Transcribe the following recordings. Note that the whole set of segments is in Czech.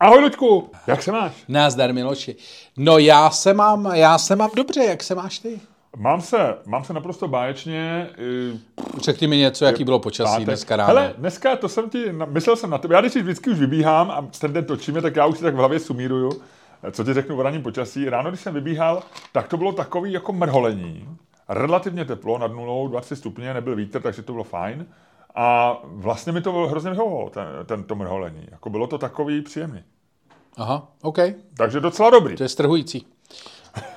Ahoj, Luďku, jak se máš? Názdar, Miloši. No já se mám, já se mám dobře, jak se máš ty? Mám se, mám se naprosto báječně. Řekni mi něco, jaký bylo počasí pátek. dneska ráno. Hele, dneska to jsem ti, myslel jsem na tebe. Já když si vždycky už vybíhám a ten den točíme, tak já už si tak v hlavě sumíruju, co ti řeknu o ranním počasí. Ráno, když jsem vybíhal, tak to bylo takový jako mrholení. Relativně teplo, nad nulou, 20 stupně, nebyl vítr, takže to bylo fajn. A vlastně mi to hrozně vyhovovalo, ten, tento mrholení. Jako bylo to takový příjemný. Aha, OK, Takže docela dobrý. to je strhující.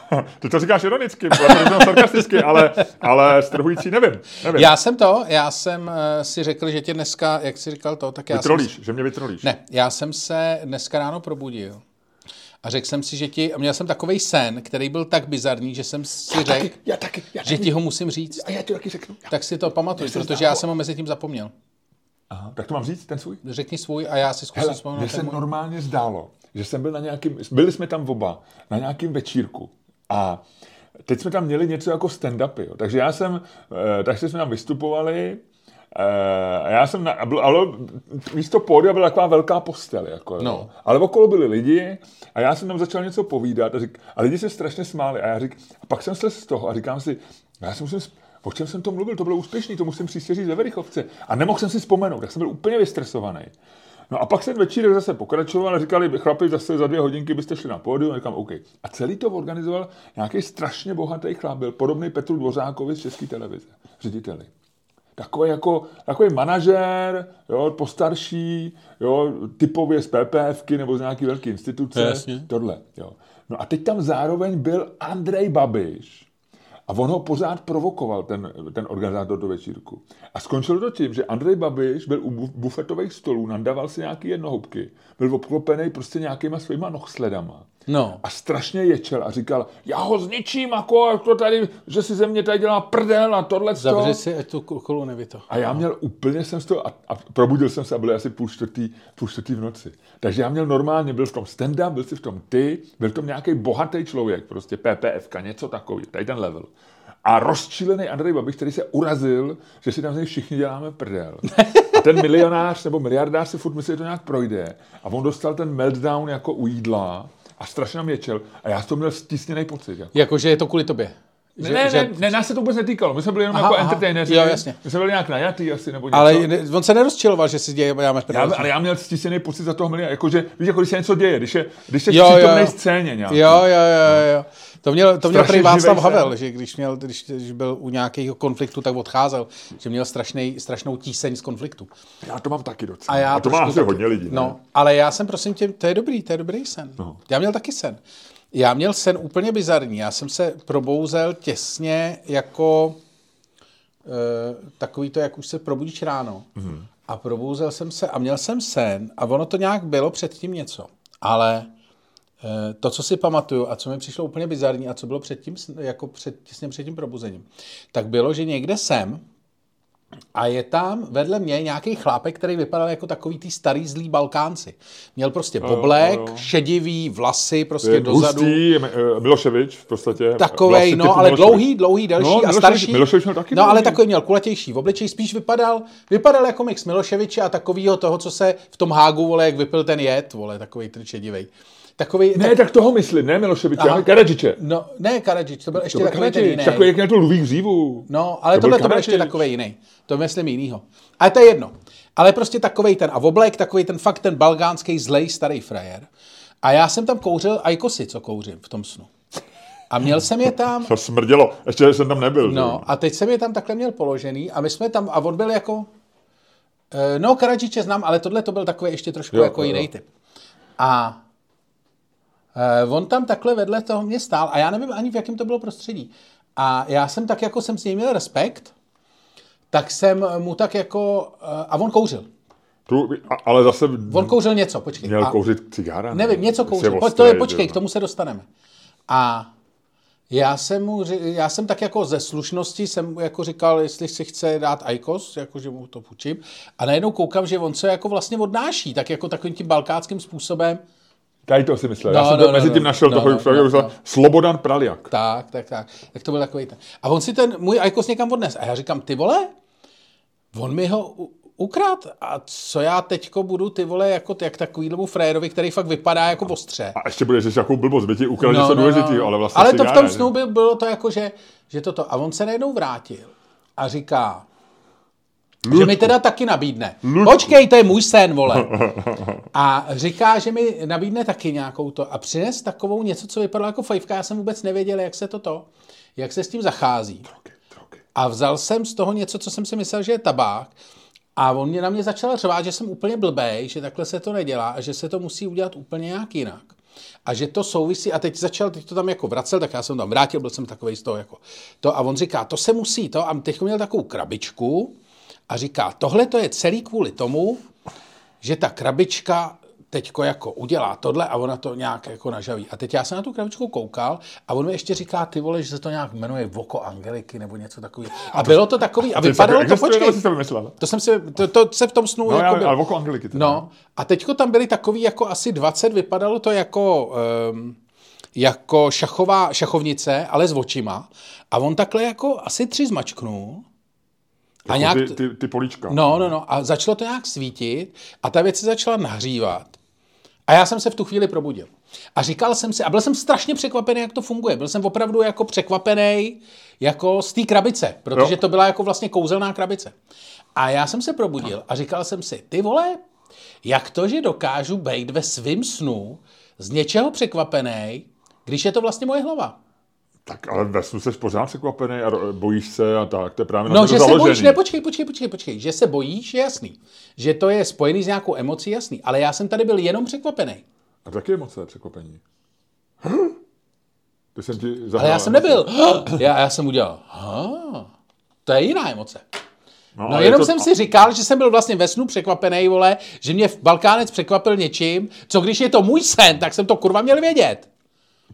Ty to říkáš ironicky, to sarkasticky, ale, ale strhující nevím. nevím. Já jsem to, já jsem uh, si řekl, že tě dneska, jak jsi říkal to, tak já jsem... Vytrolíš, že mě vytrolíš. Ne, já jsem se dneska ráno probudil a řekl jsem si, že ti, a měl jsem takový sen, který byl tak bizarní, že jsem si řekl, já taky, já že ti ho musím říct. A já ti taky řeknu. Tak si to pamatuj, protože já jsem ho mezi tím zapomněl. Aha, tak to mám říct, ten svůj? Řekni svůj a já si zkusím Hele, vzpomenout. mně se můj. normálně zdálo, že jsem byl na nějakým, byli jsme tam oba, na nějakým večírku a teď jsme tam měli něco jako stand-upy, jo. takže já jsem, eh, takže jsme tam vystupovali, a já jsem, na, ale místo pódia byla taková velká postel, jako, jo. No. ale okolo byli lidi a já jsem tam začal něco povídat a, řík, a lidi se strašně smáli a já řík, a pak jsem se z toho a říkám si, já si musím, o čem jsem to mluvil, to bylo úspěšný, to musím příště říct ve Verichovce. A nemohl jsem si vzpomenout, tak jsem byl úplně vystresovaný. No a pak se večírek zase pokračoval a říkali, chlapi, zase za dvě hodinky byste šli na pódium. A říkám, OK. A celý to organizoval nějaký strašně bohatý chlap, byl podobný Petru Dvořákovi z České televize, řediteli. Takový jako, takový manažér, jo, postarší, jo, typově z PPFky nebo z nějaký velké instituce. Jasně. Tohle, jo. No a teď tam zároveň byl Andrej Babiš. A on ho pořád provokoval, ten, ten organizátor do večírku. A skončilo to tím, že Andrej Babiš byl u bu- bufetových stolů, nandával si nějaký jednohubky, byl obklopený prostě nějakýma svýma nohsledama. No. A strašně ječel a říkal, já ho zničím, jako to tady, že si ze mě tady dělá prdel a tohle. Zavři si, ať tu kolu nevyto. A já měl úplně jsem z toho, a, a probudil jsem se a bylo asi půl čtvrtý, půl čtvrtý v noci. Takže já měl normálně, byl v tom stand-up, byl si v tom ty, byl v tom nějaký bohatý člověk, prostě PPFka, něco takový, tady ten level. A rozčílený Andrej Babiš, který se urazil, že si tam z něj všichni děláme prdel. A ten milionář nebo miliardář si furt myslí, že to nějak projde. A on dostal ten meltdown jako u jídla a strašně nám ječel. A já z toho měl stísněný pocit. Jako. Jakože je to kvůli tobě. Ne, ne, ne, ne, nás se to vůbec netýkalo. My jsme byli jenom Aha, jako aha. entertaineři. Jo, jasně. My jsme byli nějak najatý asi, nebo něco. Ale ne- on se nerozčiloval, že si děláme Já, prdel. ale já měl stísený pocit za toho miliona, jakože, víš, jako když se něco děje, když, je, když v Jo, jo, jo. scéně nějak. Jo, jo, jo, jo. To měl, to měl prý Václav. Havel, že když, měl, když, když byl u nějakého konfliktu, tak odcházel, že měl strašnej, strašnou tíseň z konfliktu. Já to mám taky docela. A, já a to má asi taky. hodně lidí. Ne? No, ale já jsem prosím tě, to je dobrý, to je dobrý sen. No. Já měl taky sen. Já měl sen úplně bizarní. Já jsem se probouzel těsně jako e, takový to, jak už se probudíš ráno. Mm. A probouzel jsem se a měl jsem sen a ono to nějak bylo předtím něco. Ale to, co si pamatuju a co mi přišlo úplně bizarní a co bylo předtím, jako před, těsně před tím probuzením, tak bylo, že někde jsem a je tam vedle mě nějaký chlápek, který vypadal jako takový ty starý zlý Balkánci. Měl prostě boblek, jo, jo. šedivý vlasy, prostě je dozadu. hustý, eh, Miloševič v podstatě. Takovej, no, ale Miloševič. dlouhý, dlouhý, delší No, a Miloševič- starší. Miloševič měl taky No, ale dlouhý. takový měl kulatější. V obličeji spíš vypadal, vypadal jako mix Miloševiče a takovýho toho, co se v tom hágu, vole, jak vypil ten jed, vole, takový ten šedivej. Takový, Ne, tak toho myslím, ne Miloševiče, ale Karadžiče. No, ne, Karadžič, to byl ještě To byl takový Karadžič, jiný. takový, jak měl tu hřívu. No, ale To byl tohle to byl ještě takový jiný. To myslím jinýho. Ale to je jedno. Ale prostě takový ten. A oblek takový ten fakt ten balgánský zlej starý frajer. A já jsem tam kouřil ajkosy, co kouřím v tom snu. A měl jsem je tam, To smrdělo, ještě jsem tam nebyl. že no, a teď jsem je tam takhle měl položený a my jsme tam, a on byl jako, eh, no, Karadžiče znám, ale tohle to byl takový ještě trošku Jo, jako jo, jiný typ. A on tam takhle vedle toho mě stál a já nevím ani v jakém to bylo prostředí. A já jsem tak jako jsem s ním měl respekt, tak jsem mu tak jako, eh, a on kouřil. Tu, ale zase On kouřil něco, počkej. měl a, kouřit cigára. Nevím, něco Jestli je kouřil. Ostrý, to je, počkej, k tomu se dostaneme. A já jsem mu, já jsem tak jako ze slušnosti jsem mu jako říkal, jestli si chce dát Aikos, jako že mu to půjčím. A najednou koukám, že on se jako vlastně odnáší, tak jako takovým tím balkáckým způsobem. Tady to si myslel. No, Já jsem no, to no, mezi no. tím našel No, toho, no, no, no. Slobodan Praljak. Tak, tak, tak. Tak to byl takový ten. A on si ten můj Aikos někam odnes. A já říkám, ty vole, on mi ho Ukrát a co já teďko budu, ty vole, jako jak takovýhlemu frérovi, který fakt vypadá jako ostře. A ještě budeš řešit jakou blbost, by ti ukradl no, něco no, důležitého, ale vlastně Ale to v tom snu by, bylo to jako, že, že toto. A on se najednou vrátil a říká, že mi teda taky nabídne. Ludku. Počkej, to je můj sen, vole. A říká, že mi nabídne taky nějakou to. A přines takovou něco, co vypadalo jako fajfka. Já jsem vůbec nevěděl, jak se toto, jak se s tím zachází. A vzal jsem z toho něco, co jsem si myslel, že je tabák. A on mě na mě začal řvát, že jsem úplně blbej, že takhle se to nedělá a že se to musí udělat úplně nějak jinak. A že to souvisí, a teď začal, teď to tam jako vracel, tak já jsem tam vrátil, byl jsem takový z toho jako to. A on říká, to se musí, to. A teď měl takovou krabičku a říká, tohle to je celý kvůli tomu, že ta krabička teďko jako udělá tohle a ona to nějak jako nažaví. A teď já jsem na tu krabičku koukal a on mi ještě říká, ty vole, že se to nějak jmenuje Voko Angeliky nebo něco takového. A bylo to takový, a vypadalo to, počkej, to to jsem si, to, to se v tom snu No, jako já, bylo. ale oko Angeliky. teda. No, a teďko tam byly takový jako asi 20, vypadalo to jako, um, jako šachová, šachovnice, ale s očima. A on takhle jako asi tři zmačknul. A Jako nějak, ty, ty, ty políčka. no, no, no, a začalo to nějak svítit a ta věc se začala nahřívat. A já jsem se v tu chvíli probudil. A říkal jsem si, a byl jsem strašně překvapený, jak to funguje. Byl jsem opravdu jako překvapený jako z té krabice, protože Jo. to byla jako vlastně kouzelná krabice. A já jsem se probudil a říkal jsem si, ty vole, jak to, že dokážu být ve svým snu z něčeho překvapený, když je to vlastně moje hlava. Tak ale ve snu jsi pořád překvapený a bojíš se a tak, to je právě na No, že se založený. bojíš, ne, počkej, počkej, počkej, počkej, že se bojíš, je jasný. Že to je spojený s nějakou emocí, jasný. Ale já jsem tady byl jenom překvapený. A taky emoce, překvapení. Ty jsem ti Ale já jsem emoce. nebyl. Já, já jsem udělal. "Ha, To je jiná emoce. No, je jenom to- jsem si říkal, že jsem byl vlastně ve snu překvapený, vole, že mě Balkánec překvapil něčím, co když je to můj sen, tak jsem to kurva měl vědět.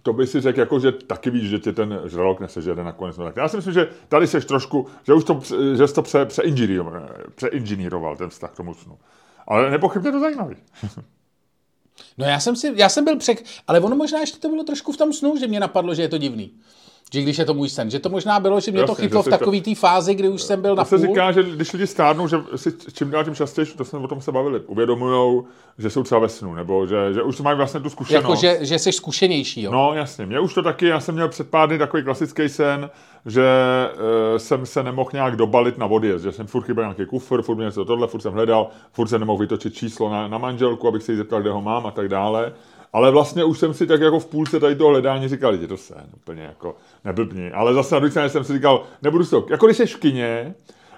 To by si řekl, jako, že taky víš, že tě ten žralok nesežere nakonec. No, tak já si myslím, že tady seš trošku, že už to, že jsi to pře, přeinženýroval, přeinženýroval, ten vztah k tomu snu. Ale nepochybně to zajímavý. No já jsem si, já jsem byl přek... Ale ono možná ještě to bylo trošku v tom snu, že mě napadlo, že je to divný. Že když je to můj sen, že to možná bylo, že mě to Jasně, chytlo že v to- takové té fázi, kdy už jsem byl na To se říká, že když lidi stárnou, že si čím dál tím častěji, to jsme o tom se bavili, uvědomujou, že jsou třeba ve snu, nebo že, že už mají vlastně tu zkušenost. Jako, že, že jsi zkušenější, jo. No jasně, mě už to taky, já jsem měl před pár dny takový klasický sen, že uh, jsem se nemohl nějak dobalit na odjezd, že jsem furt chyběl nějaký kufr, furt něco tohle, furt jsem hledal, furt jsem nemohl vytočit číslo na, na manželku, abych se jí zeptal, kde ho mám a tak dále. Ale vlastně už jsem si tak jako v půlce tady toho hledání říkal, je to sen, úplně jako neblbni. Ale zase na druhé jsem si říkal, nebudu si to, jako když jsi v kině,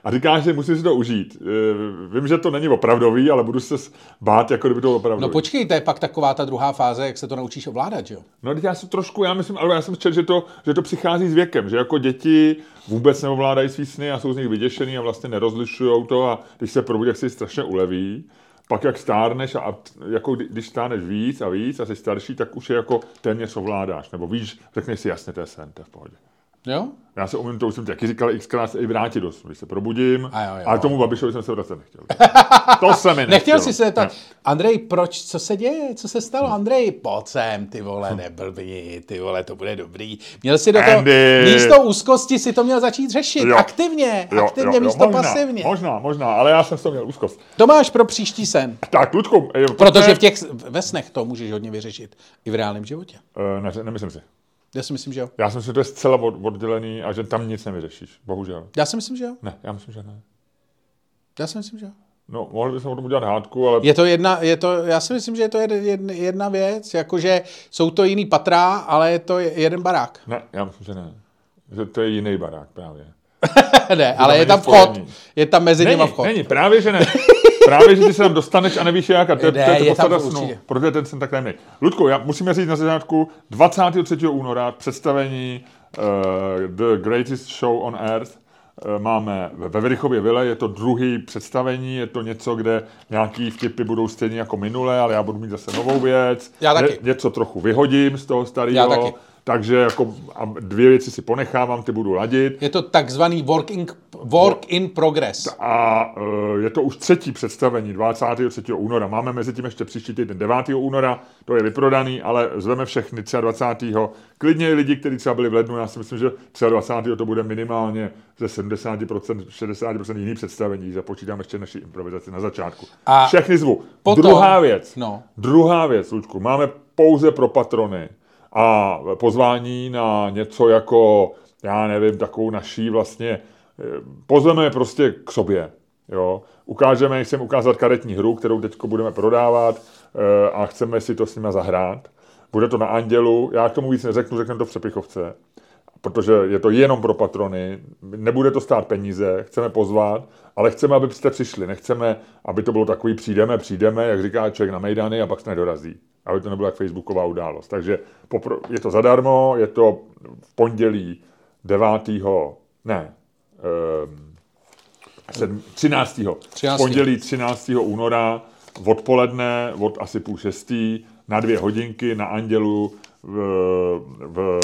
a říkáš, že musíš si to užít. Eh, Vím, že to není opravdový, ale budu se bát, jako kdyby to bylo opravdový. No počkej, to je pak taková ta druhá fáze, jak se to naučíš ovládat, že jo? No, teď já jsem trošku, já myslím, ale já jsem četl, že to, že to přichází s věkem, že jako děti vůbec neovládají svý sny a jsou z nich vyděšený a vlastně nerozlišují to a když se probudí, tak si strašně uleví. Pak jak stárneš a, a jako kdy- když stárneš víc a víc a jsi starší, tak už je jako téměř ovládáš. Nebo víš, řekneš si jasně, to je sen, to je v pohodě. Jo? Já se umím, to už jsem taky říkal, xkrát se i vrátit do snu, když se probudím, A jo, jo. ale tomu Babišovi jsem se vracet nechtěl. To se mi nechtěl. Nechtěl jsi se zeptat, Ne. Andrej, proč, co se děje, co se stalo? Andrej, pojď sem, ty vole, neblbni, ty vole, to bude dobrý. Měl si do toho, Andy. místo úzkosti si to měl začít řešit, Jo. aktivně, aktivně, místo možná, pasivně. Možná, možná, ale já jsem z toho měl úzkost. To máš pro příští sen, Tak, Ludku, eh, protože v těch ve snech to můžeš hodně vyřešit i v reálném životě. Eh, ne, nemyslím si. Já si myslím, že jo. Já si myslím, že to je zcela od, oddělený a že tam nic nevyřešíš. Bohužel. Já si myslím, že jo. Ne, já myslím, že ne. Já si myslím, že jo. No, mohli bychom o tom udělat hádku, ale Je to jedna, je to, já si myslím, že je to jedna, jedna, jedna věc, jakože jsou to jiný patra, ale je to jeden barák. ne, já myslím, že ne. Že to je jiný barák právě. ne, ale tam je tam vchod, spojení. je tam mezi nimi Není, vchod. není, právě, že ne. Právě, že ty se tam dostaneš a nevíš jak a to je, Ne, to je, podstata snu. určitě. Protože ten jsem tak tajemný. Ludku, já musíme říct na začátku 23. února představení uh, The Greatest Show on Earth. Eh, Máme ve Veverichově vile, je to druhý představení, je to něco, kde nějaký vtipy budou stejně jako minule, ale já budu mít zase novou věc. Já taky. Ně, něco trochu vyhodím z toho starého. Takže jako a dvě věci si ponechávám, ty budu ladit. Je to takzvaný work in, work in progress. A uh, je to už třetí představení 23. února. Máme mezi tím ještě příští týden 9. února, to je vyprodaný, ale zveme všechny 23. Klidně i lidi, kteří třeba byli v lednu, já si myslím, že 23. to bude minimálně ze 70%, 60% jiný představení, započítám ještě naši improvizaci na začátku. A Všechny zvu. potom- Druhá věc. No. Druhá věc, Lučku, máme pouze pro patrony a pozvání na něco jako, já nevím, takovou naší vlastně, eh, pozveme je prostě k sobě, jo. Ukážeme, chceme ukázat karetní hru, kterou teď budeme prodávat eh, a chceme si to s nimi zahrát. Bude to na Andělu, já k tomu víc neřeknu, řeknu to v Přepichovce, protože je to jenom pro patrony, nebude to stát peníze, chceme pozvat, ale chceme, abyste přišli, nechceme, aby to bylo takový přijdeme, přijdeme, jak říká člověk na Mejdany a pak se nedorazí. Aby to nebyla jak facebooková událost. Takže je to zadarmo, je to v pondělí 9. ne, ehm, sedm- 13. 13.. V pondělí 13. února odpoledne od asi půl šestý na dvě hodinky na Andělu v, v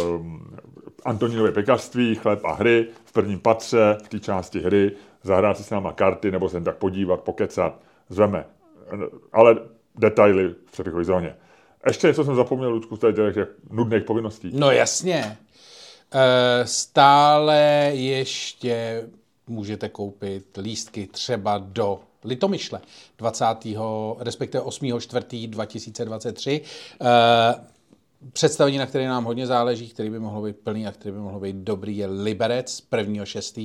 Antonínově pekařství, chleb a hry v prvním patře, v té části hry, zahrát si s náma karty nebo se jen tak podívat, pokecat, zveme. Ale detaily v přepichové zóně. Ještě něco jsem zapomněl, Lučku, z tady těch těch nudných povinností. No jasně. E, stále ještě můžete koupit lístky třeba do Litomyšle 20. respektive 8. 4. 2023. E, představení, na které nám hodně záleží, který by mohlo být plný a který by mohlo být dobrý, je Liberec 1. 6.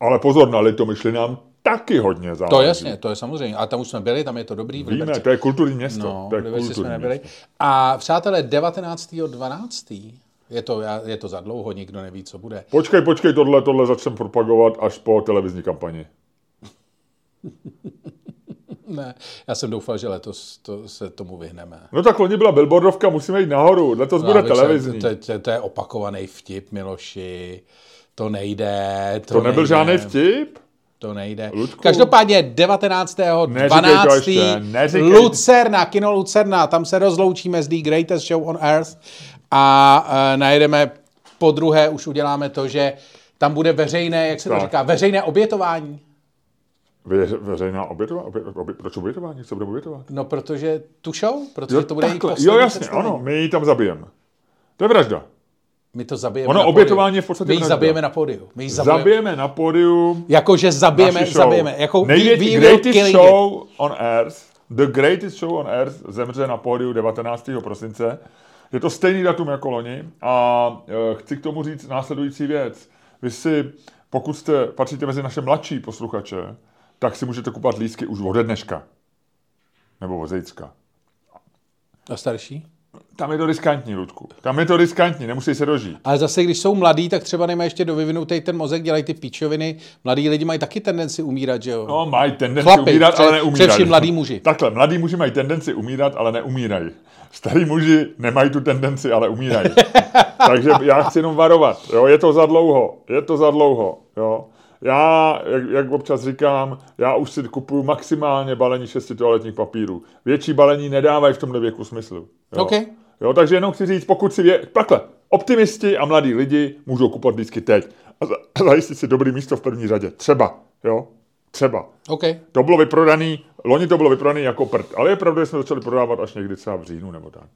Ale pozor, na Litomyšli nám taky hodně záleží. To jasně, to je samozřejmě. A tam už jsme byli, tam je to dobrý. v Víme, Liberci. to je kulturní město. No, to je Liberci jsme kulturní nebyli. město. A přátelé, 19.12. Je to, je to za dlouho, nikdo neví, co bude. Počkej, počkej, tohle, tohle začneme propagovat až po televizní kampani. Ne, já jsem doufal, že letos to, se tomu vyhneme. No tak loni byla billboardovka, musíme jít nahoru, letos bude Já bych se- televizní. To, to, to je opakovaný vtip, Miloši. To nejde. To, To nebyl nejde, žádný vtip? To nejde. Luďku. Každopádně 19. Neříkej to 12. ještě, neříkej. Lucerna, kino Lucerna, tam se rozloučíme s The Greatest Show on Earth a uh, najedeme po druhé, už uděláme to, že tam bude veřejné, jak se to Tak. říká, veřejné obětování. Ve, veřejná obětová, obě, obě, proč obětování? Co bude obětovat? No, protože tu show, protože to bude její takhle. poslední jo jasně, ano, my ji tam zabijeme. To je vražda. My to zabijeme Ono na obětování je v podstatě My ji zabijeme na pódiu. My ji zabijeme. Zabijeme na pódiu Jakože zabijeme, zabijeme. Jako Největší, greatest show on earth, the greatest show on earth, zemře na pódiu 19. prosince. Je to stejný datum jako loni a e, chci k tomu říct následující věc. Vy si, pokud jste, patříte mezi naše mladší posluchače, tak si můžete kupovat lístky už ode dneška. Nebo od zítřka. A starší? Tam je to riskantní, Ludku. Tam je to riskantní, nemusí se dožít. Ale zase, když jsou mladí, tak třeba nemají ještě dovyvinutý ten mozek, dělají ty píčoviny. Mladí lidi mají taky tendenci umírat, že jo? No, mají tendenci Chlapi, umírat, pře- ale neumírají. především mladí muži. Takhle, mladí muži mají tendenci umírat, ale neumírají. Starý muži nemají tu tendenci, ale umírají. Takže já chci jenom varovat. Jo? Je to za dlouho. Je to za dlouho. Jo? Já, jak, jak občas říkám, já už si kupuju maximálně balení šesti toaletních papírů. Větší balení nedávají v tomhle věku smyslu. Jo? OK. Jo, takže jenom chci říct, pokud si vě... Takhle, optimisti a mladí lidi můžou kupovat vždycky teď a za- a zajistit si dobrý místo v první řadě. Třeba, jo? Třeba. OK. To bylo vyprodaný, loni to bylo vyprodaný jako prd, ale je pravda, že jsme začali prodávat až někdy třeba v říjnu nebo tak.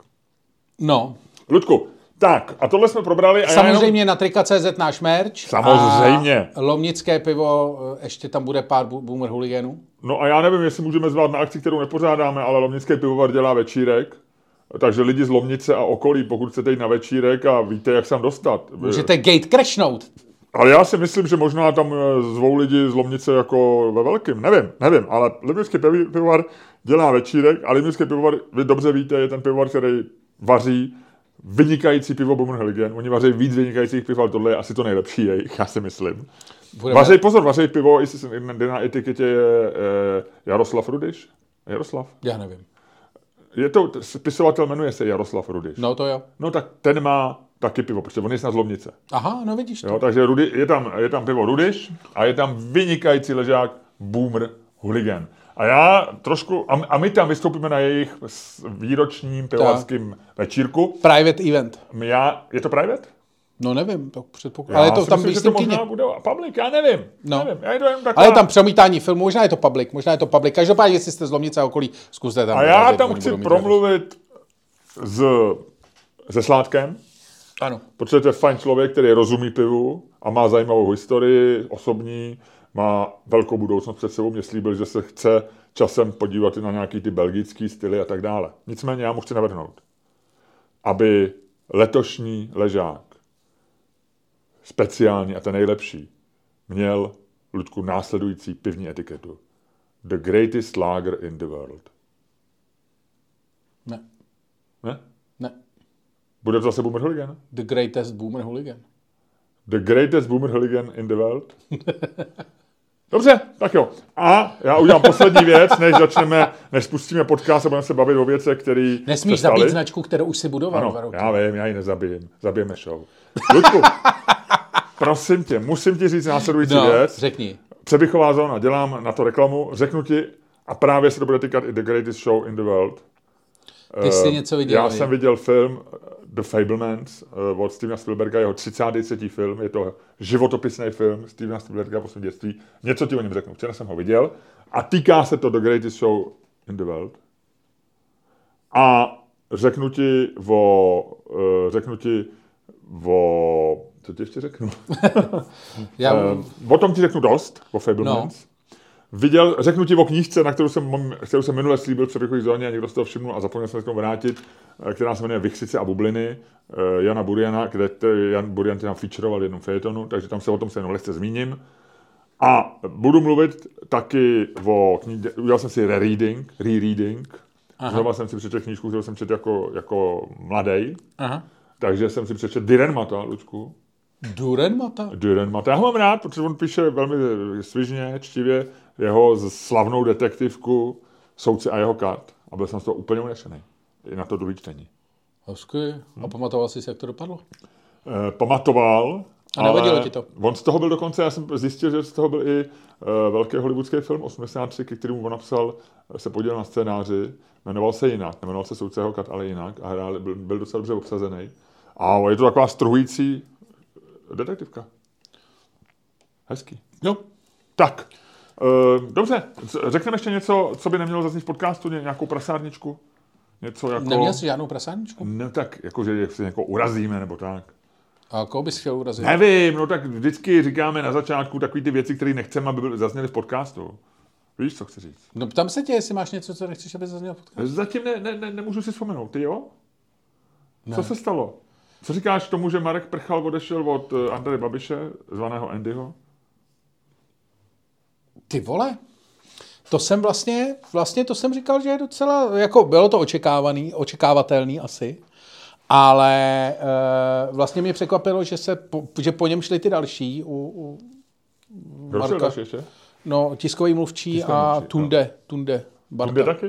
No, Ludku, tak, a tohle jsme probrali. A samozřejmě jenom, na trika.cz náš merch. Samozřejmě. A lomnické pivo, eh, ještě tam bude pár boomer huliganů. no a já nevím, jestli můžeme zvát na akci, kterou nepořádáme, ale Lomnické pivovar dělá večírek, takže lidi z Lomnice a okolí, pokud chcete jít na večírek a víte, jak se tam dostat. Můžete gate crashnout. Ale já si myslím, že možná tam eh, zvou lidi z Lomnice jako ve velkým. Nevím, nevím, ale Limnický piv- pivovar dělá večírek a Limnický pivovar, vy dobře víte, je ten pivovar, který vaří vynikající pivo Bummenheligen. Oni vaří víc vynikajících piv, ale tohle je asi to nejlepší jejich, já si myslím. Budeme... Vařej, pozor, vařej pivo, jestli na etiketě je eh, Jaroslav Rudiš. Jaroslav? Já nevím. Je to, spisovatel jmenuje se Jaroslav Rudiš. No to jo. no tak ten má taky pivo, protože on je snad z Lomnice. Aha, no vidíš to. Jo, takže Rudy, je, tam, je tam pivo Rudyš a je tam vynikající ležák Boomer Hooligan. A já trošku, a, a my tam vystoupíme na jejich výročním pivovarským večírku. Private event. Já, je to private? No nevím, to předpokládám. Ale je to tam myslím, že to možná bude public, já nevím. No. nevím. Já jdu jenom taková... Ale je tam přemítání filmu, možná je to public, možná je to public. Každopádně, jestli jste z Lomnice a okolí, zkuste tam. A já tam chci promluvit s, se Sládkem. Ano. protože to je fajn člověk, který rozumí pivu a má zajímavou historii osobní, má velkou budoucnost před sebou. Mě slíbil, že se chce časem podívat i na nějaký ty belgický styly a tak dále. Nicméně já mu chci navrhnout, aby letošní ležák speciální a ten nejlepší měl, Ludku, následující pivní etiketu. The greatest lager in the world. Ne, Ne? ne. Bude to zase Boomer Hooligan? The greatest boomer hooligan. The greatest Boomer Hooligan in the world? Dobře, tak jo. A já udělám poslední věc, než začneme, než spustíme podcast a budeme se bavit o věcech, které Nesmíš se zabít značku, kterou už si budoval. dva Ano, roky. já vím, já ji nezabijím. Zabijeme show. Ludku, prosím tě, musím ti říct následující No, věc. řekni. Přebychová zóna, dělám na to reklamu, řeknu ti, a právě se to bude týkat i The Greatest Show in the World. Ty jsi Eh, něco viděl, Já jsem viděl film The Fablemans eh, od Stevena Spielberga, jeho 33. film, je to životopisný film Stevena Spielberga po svém dětství. Něco ti o něm řeknu, včera jsem ho viděl a týká se to The Greatest Show in the World. A řeknu ti o, eh, řeknu ti o, co ti ještě řeknu? Já, Eh, o tom ti řeknu dost, o Fablemans. No. Viděl, řeknu ti o knížce, na kterou jsem, kterou jsem minule slíbil v předchozí zóně a někdo z toho všimnul a zapomněl jsem se k tomu vrátit, eh, která se jmenuje Vychřice a bubliny eh, Jana Buriana, kde Jan Burian tam featureoval v jednom fejetonu, takže tam se o tom se jenom lehce zmíním. A budu mluvit taky o knize, udělal jsem si rereading, rereading, Znova jsem si přečetl knížku, kterou jsem četl jako, jako mladý, aha. takže jsem si přečetl Direnmata, Lučku. Duren Mata? Dylan Mata. Já ho mám rád, protože on píše velmi svižně, čtivě, jeho slavnou detektivku Soudci a jeho kat. A byl jsem z toho úplně unešený. I na to druhý čtení. Hezky. A pamatoval jsi si, jak to dopadlo? E, pamatoval, A nevadilo ale ti to? On z toho byl dokonce, já jsem zjistil, že z toho byl i e, velký hollywoodský film 83, ke kterému on napsal, eh, se podílel na scénáři, jmenoval se jinak, jmenoval se Soudce a jeho kat, ale jinak a hrál, byl, byl docela dobře obsazený. A je to taková struhující detektivka. Hezký. Jo. Tak, dobře, C- řekneme ještě něco, co by nemělo zaznít v podcastu, ně- nějakou prasárničku? Něco jako... Neměl jsi žádnou prasárničku? No tak, jako, že si někoho urazíme, nebo tak. A koho bys chtěl urazit? Nevím, no tak vždycky říkáme na začátku takové ty věci, které nechceme, aby byly zazněly v podcastu. Víš, co chci říct? No ptám se tě, jestli máš něco, co nechceš, aby zaznělo v podcastu. Zatím ne, ne, ne, nemůžu si vzpomenout, ty jo? Ne. Co se stalo? Co říkáš tomu, že Marek Prchal odešel od uh, Andreje Babiše, zvaného Andyho? Ty vole, to jsem vlastně, vlastně to jsem říkal, že je docela, jako bylo to očekávaný, očekávatelný asi, ale e, vlastně mě překvapilo, že, se, po, že po něm šli ty další, u, u Marka. další ještě? no, tiskový mluvčí Tiskový a mluvčí, Tunde, Tunde, Barta. Jde taky?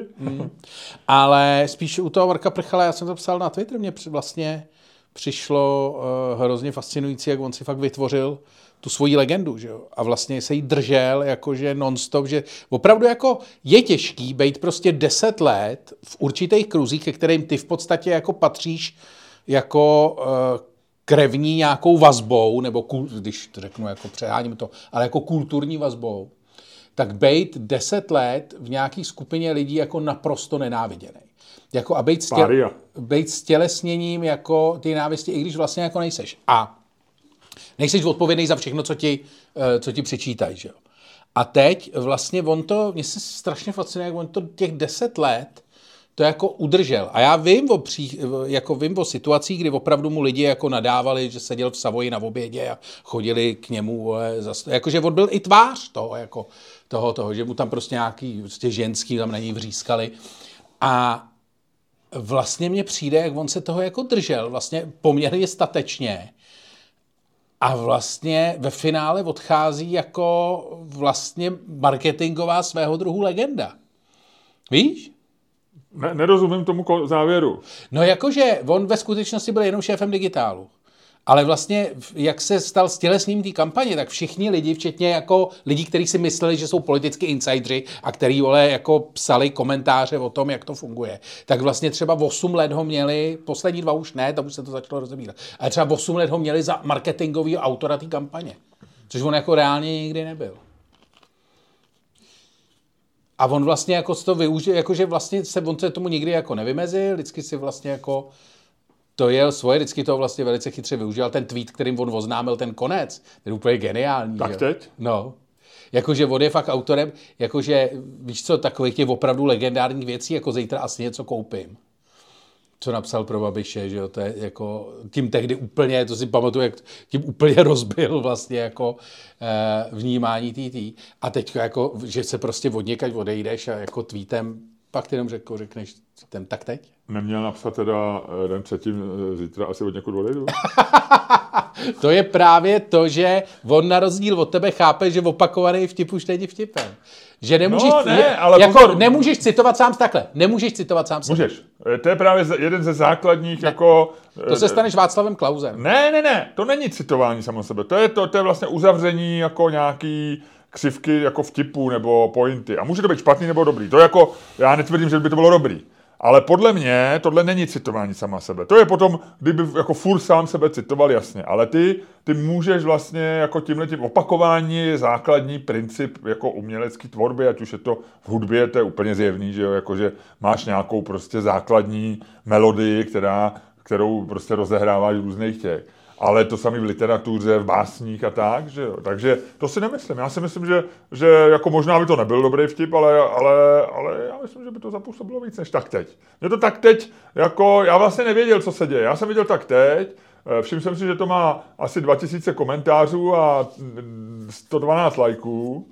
Ale spíš u toho Marka Prchala, já jsem to psal na Twitter, mě při- vlastně přišlo uh, hrozně fascinující, jak on si fakt vytvořil tu svoji legendu, že jo? A vlastně se jí držel jakože non-stop, že opravdu jako je těžký být prostě deset let v určitých kruzích, ke kterým ty v podstatě jako patříš jako uh, krevní nějakou vazbou, nebo kul, když to řeknu, jako přeháním to, ale jako kulturní vazbou, tak bejt deset let v nějaké skupině lidí jako naprosto nenáviděný. Jako a bejt, stěl, bejt stělesněním jako ty nenávisti, i když vlastně jako nejseš. A nejseš odpovědný za všechno, co ti, eh, co ti přečítají, že jo. A teď vlastně on to, mě se strašně fascinuje, jak on to těch deset let to jako udržel. A já vím o, pří, jako vím o situacích, kdy opravdu mu lidi jako nadávali, že seděl v Savoji na obědě a chodili k němu, vole, zas, jakože on byl i tvář toho, jako, toho, toho, že mu tam prostě nějaký prostě ženský tam na něj vřískali. A vlastně mně přijde, jak on se toho jako držel, vlastně poměrně statečně. A vlastně ve finále odchází jako vlastně marketingová svého druhu legenda. Víš? Ne, nerozumím tomu závěru. No jakože on ve skutečnosti byl jenom šéfem digitálu. Ale vlastně, jak se stal stělesním té kampaně, tak všichni lidi, včetně jako lidí, kteří si mysleli, že jsou politicky insidři a který vole jako psali komentáře o tom, jak to funguje, tak vlastně třeba 8 let ho měli, poslední dva už ne, tam už se to začalo rozebírat, ale třeba 8 let ho měli za marketingový autora té kampaně, což on jako reálně nikdy nebyl. A on vlastně jako to využil, jakože vlastně se, on se tomu nikdy jako nevymezil, vždycky si vlastně jako to jel svoje, vždycky to vlastně velice chytře využil. Ten tweet, kterým on oznámil ten konec, ten je úplně geniální. Tak že? teď? No. Jakože on je fakt autorem, jakože víš co, takových těch opravdu legendárních věcí, jako zítra asi něco koupím. Co napsal pro Babiše, že jo, to je jako, tím tehdy úplně, to si pamatuju, jak tím úplně rozbil vlastně jako eh, vnímání TT. A teď jako, že se prostě od někaď odejdeš a jako tweetem pak ty jenom řekl, řekneš ten tak teď? Neměl napsat teda eh, den předtím, eh, zítra asi od někud odejdu. to je právě to, že on na rozdíl od tebe chápe, že opakovaný vtip už není vtipem. Že nemůžeš, No, ne, ale jako, pozor. nemůžeš citovat sám takhle. Nemůžeš citovat sám. Můžeš. Eh, To je právě jeden ze základních ne. jako... To se staneš Václavem Klausem. Ne, ne, ne, to není citování samo sebe. To je, to, to je vlastně uzavření jako nějaký křivky jako vtipu nebo pointy. A může to být špatný nebo dobrý. To jako, já netvrdím, že by to bylo dobrý. Ale podle mě tohle není citování sama sebe. To je potom, kdyby jako furt sám sebe citoval, jasně. Ale ty, ty můžeš vlastně jako tímhle tím opakování je základní princip jako umělecké tvorby, ať už je to v hudbě, to je úplně zjevný, že jo, jako že máš nějakou prostě základní melodii, která, kterou prostě rozehráváš v různých těch. Ale to samé v literatuře, v básních a tak, že jo. Takže to si nemyslím. Já si myslím, že, že jako možná by to nebyl dobrý vtip, ale, ale, ale já myslím, že by to zapůsobilo víc než tak teď. Mě to tak teď, jako já vlastně nevěděl, co se děje. Já jsem viděl tak teď, eh, všiml jsem si, že to má asi 2000 komentářů a mm, 112 lajků.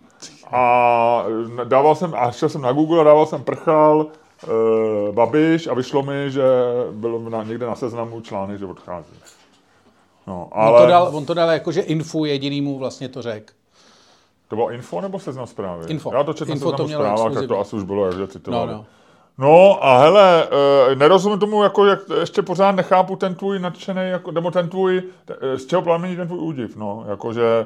A eh, dával jsem, a šel jsem na Google a dával jsem prchal uh, Babiš a vyšlo mi, že bylo na, někde na seznamu článek, že odchází. No, ale On, to dal, on to dal jako, že infu jedinýmu vlastně to řekl. to bylo info nebo seznam zprávy? Info. Já to četl Info to mělo zprávách, tak to asi už bylo, že citovali. No, no. No a hele, uh, nerozumím tomu, jako jak ještě pořád nechápu ten tvůj nadšený, jako, nebo ten tvůj, t- eh, z čeho plamení ten tvůj údiv, no, jakože,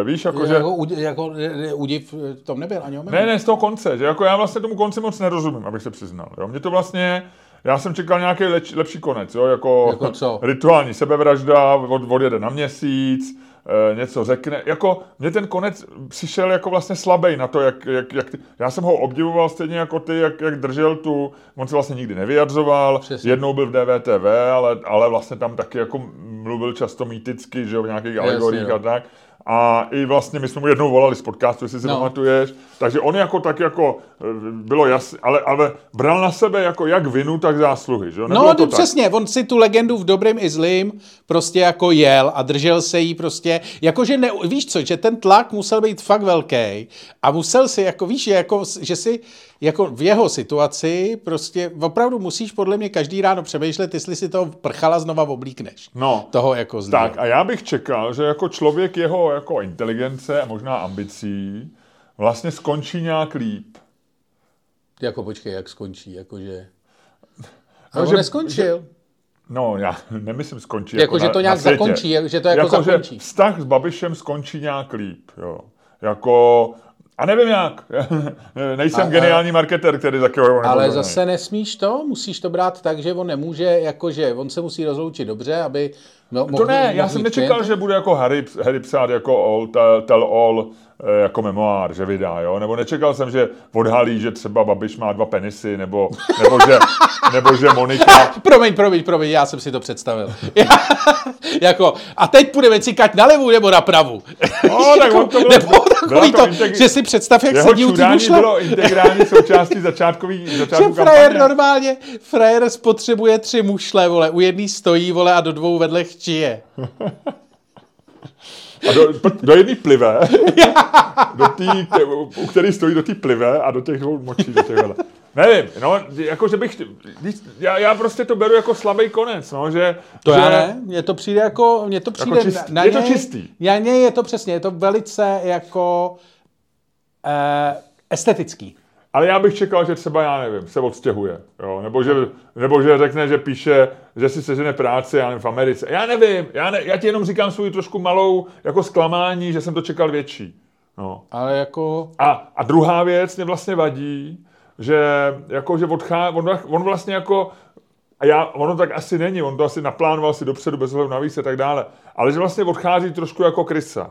uh, víš, jakože... Jako, jako eh, udiv v tom nebyl ani omyl. Ne, ne, z toho konce, že jako já vlastně tomu konci moc nerozumím, abych se přiznal. Jo. Mě to vlastně, já jsem čekal nějaký leč, lepší konec, jo, jako, Jako co? rituální sebevražda, od, odjede na měsíc, e, něco řekne. Jako, mně ten konec přišel jako vlastně slabý na to, jak, jak, jak ty, já jsem ho obdivoval stejně jako ty, jak, jak držel tu, on se vlastně nikdy nevyjadřoval, Přesně. jednou byl v DVTV, ale, ale vlastně tam taky jako mluvil často mýticky, že jo, v nějakých alegoriích no. a tak. A i vlastně my jsme mu jednou volali z podcastu, jestli si No. pamatuješ. Takže on jako tak jako eh, bylo jasné, ale, ale bral na sebe jako jak vinu, tak zásluhy, že jo? Nebylo No, to to přesně, on si tu legendu v dobrém i zlým prostě jako jel a držel se jí prostě, jakože ne, víš co, že ten tlak musel být fakt velký a musel si, jako víš, jako, že si jako v jeho situaci prostě opravdu musíš podle mě každý ráno přemýšlet, jestli si toho prchala znova oblíkneš. No, Toho jako zlýho. tak a já bych čekal, že jako člověk jeho jako inteligence a možná ambicí vlastně skončí nějak líp. Jako počkej, jak skončí, jakože... No, A on že- neskončil. No, já nemyslím skončí. Jako, že na- to nějak zakončí, že to jako jako zakončí. Že vztah s Babišem skončí nějak líp, jo. Jako, a nevím jak. Nejsem A- geniální marketer, který za kterého Ale zase nesmíš to, musíš to brát tak, že on nemůže, jakože on se musí rozloučit dobře, aby no, To ne, já jsem nečekal, že bude jako Harry, Harry psát jako all, tell, tell all, eh, jako memoár, že vydá, jo? Nebo nečekal jsem, že odhalí, že třeba Babiš má dva penisy, nebo, nebo, že, nebo že Monika... Promiň, promiň, promiň, já jsem si to představil. jako, a teď půjdeme cikať na levu nebo na pravu. No, tak on to bylo- nebo takový to to, integ- že si představ, jak Jeho sedí u čurání mušle. bylo integrální součástí začátkový, Že začátku frajer kampaně. normálně, frajer spotřebuje tři mušle, vole, u jedný stojí, vole, a do dvou vedle chčije. A do, do jedné plive, do tý, u který stojí do té plive a do těch dvou močí. Do těch. Nevím, no, jako že bych, já, já prostě to beru jako slabý konec, no, že... To že, já ne, mně to přijde jako, mně to přijde čist- na, na je to něj, čistý. Na něj je to přesně, je to velice jako eh, estetický. Ale já bych čekal, že třeba, já nevím, se odstěhuje, jo? Nebo, že, nebo že řekne, že píše, že si sežene práci, já nevím, v Americe. Já nevím, já, ne, já ti jenom říkám svou trošku malou jako zklamání, že jsem to čekal větší. No. Ale jako... A, a druhá věc mě vlastně vadí, že, jako, že odchá, on, on vlastně jako a já, ono tak asi není, on to asi naplánoval si dopředu bez ohledu na a tak dále, ale že vlastně odchází trošku jako krysa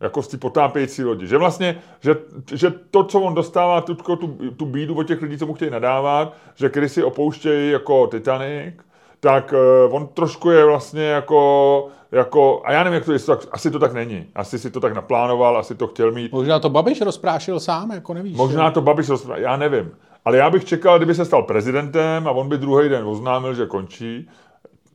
jako z té potápějící lodi. Že vlastně, že, že to, co on dostává, tu, tu, tu bídu od těch lidí, co mu chtějí nadávat, že krysy opouštějí jako Titanic, tak uh, on trošku je vlastně jako, jako, a já nevím, jak to je, asi to tak není. Asi si to tak naplánoval, asi to chtěl mít. Možná to Babiš rozprášil sám, jako nevíš. Možná to Babiš rozprášil, já nevím. Ale já bych čekal, kdyby se stal prezidentem a on by druhý den oznámil, že končí,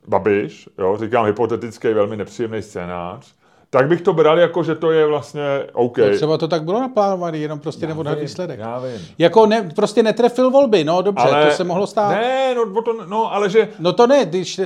Babiš, jo, říkám hypotetický, velmi nepříjemný scénář, tak bych to bral jako, že to je vlastně OK. No třeba to tak bylo naplánované, jenom prostě neodhad výsledek. Já vím. Jako ne, prostě netrefil volby, no dobře, ale, to se mohlo stát. Ne, no, to, no ale že... No to ne, když...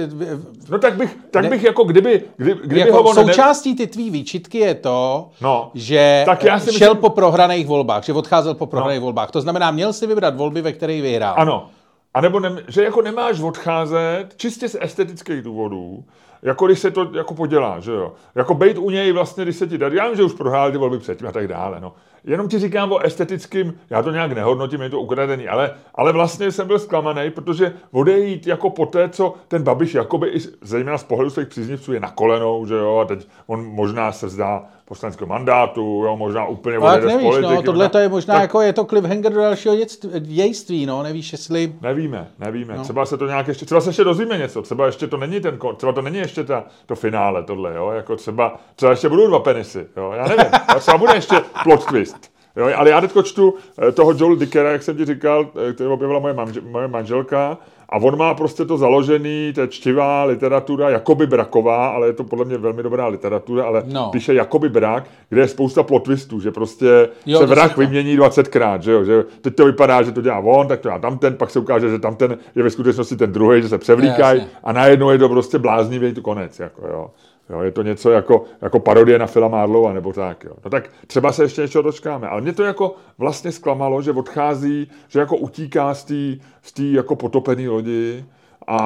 No tak bych, tak ne, bych jako kdyby... Kdy, kdyby jako ho součástí ty tvý výčitky je to, no, že tak já si šel myslím... po prohraných volbách, že odcházel po prohraných no. volbách. To znamená, měl si vybrat volby, ve kterých vyhrál. Ano. A nebo ne, že jako nemáš odcházet čistě z estetických důvodů, jako když se to jako podělá, že jo. Jako bejt u něj vlastně, když se ti daří, já vím, že už prohrál ty volby předtím a tak dále, no. Jenom ti říkám o estetickým, já to nějak nehodnotím, je to ukradený, ale, ale vlastně jsem byl zklamaný, protože odejít jako po té, co ten Babiš jakoby i zejména z pohledu svých příznivců je na kolenou, že jo, a teď on možná se zdá poslaneckého mandátu, jo, možná úplně Ale nevíš, no, politiky, no, tohle to je možná tak, jako je to cliffhanger do dalšího dějství, no, nevíš, jestli... Nevíme, nevíme, no. třeba se to nějak ještě, třeba se ještě dozvíme něco, třeba ještě to není ten, třeba to není ještě ta, to finále tohle, jo, jako třeba, třeba ještě budou dva penisy, jo, já nevím, třeba bude ještě plot twist. Jo, ale já teď čtu eh, toho Joel Dickera, jak jsem ti říkal, eh, který objevila moje, manžel, moje manželka, a on má prostě to založený, to je čtivá literatura, jakoby braková, ale je to podle mě velmi dobrá literatura, ale no. píše jakoby brak, kde je spousta plot twistů, že prostě jo, se vrah vymění 20krát, že jo, že teď to vypadá, že to dělá on, tak to dělá tamten, pak se ukáže, že tamten je ve skutečnosti ten druhý, že se převlíkají a najednou je to prostě bláznivý to konec, jako jo. Jo, je to něco jako, jako parodie na Fila Marlova nebo tak. Jo. No tak třeba se ještě něco dočkáme. Ale mě to jako vlastně zklamalo, že odchází, že jako utíká z té z jako potopené lodi a,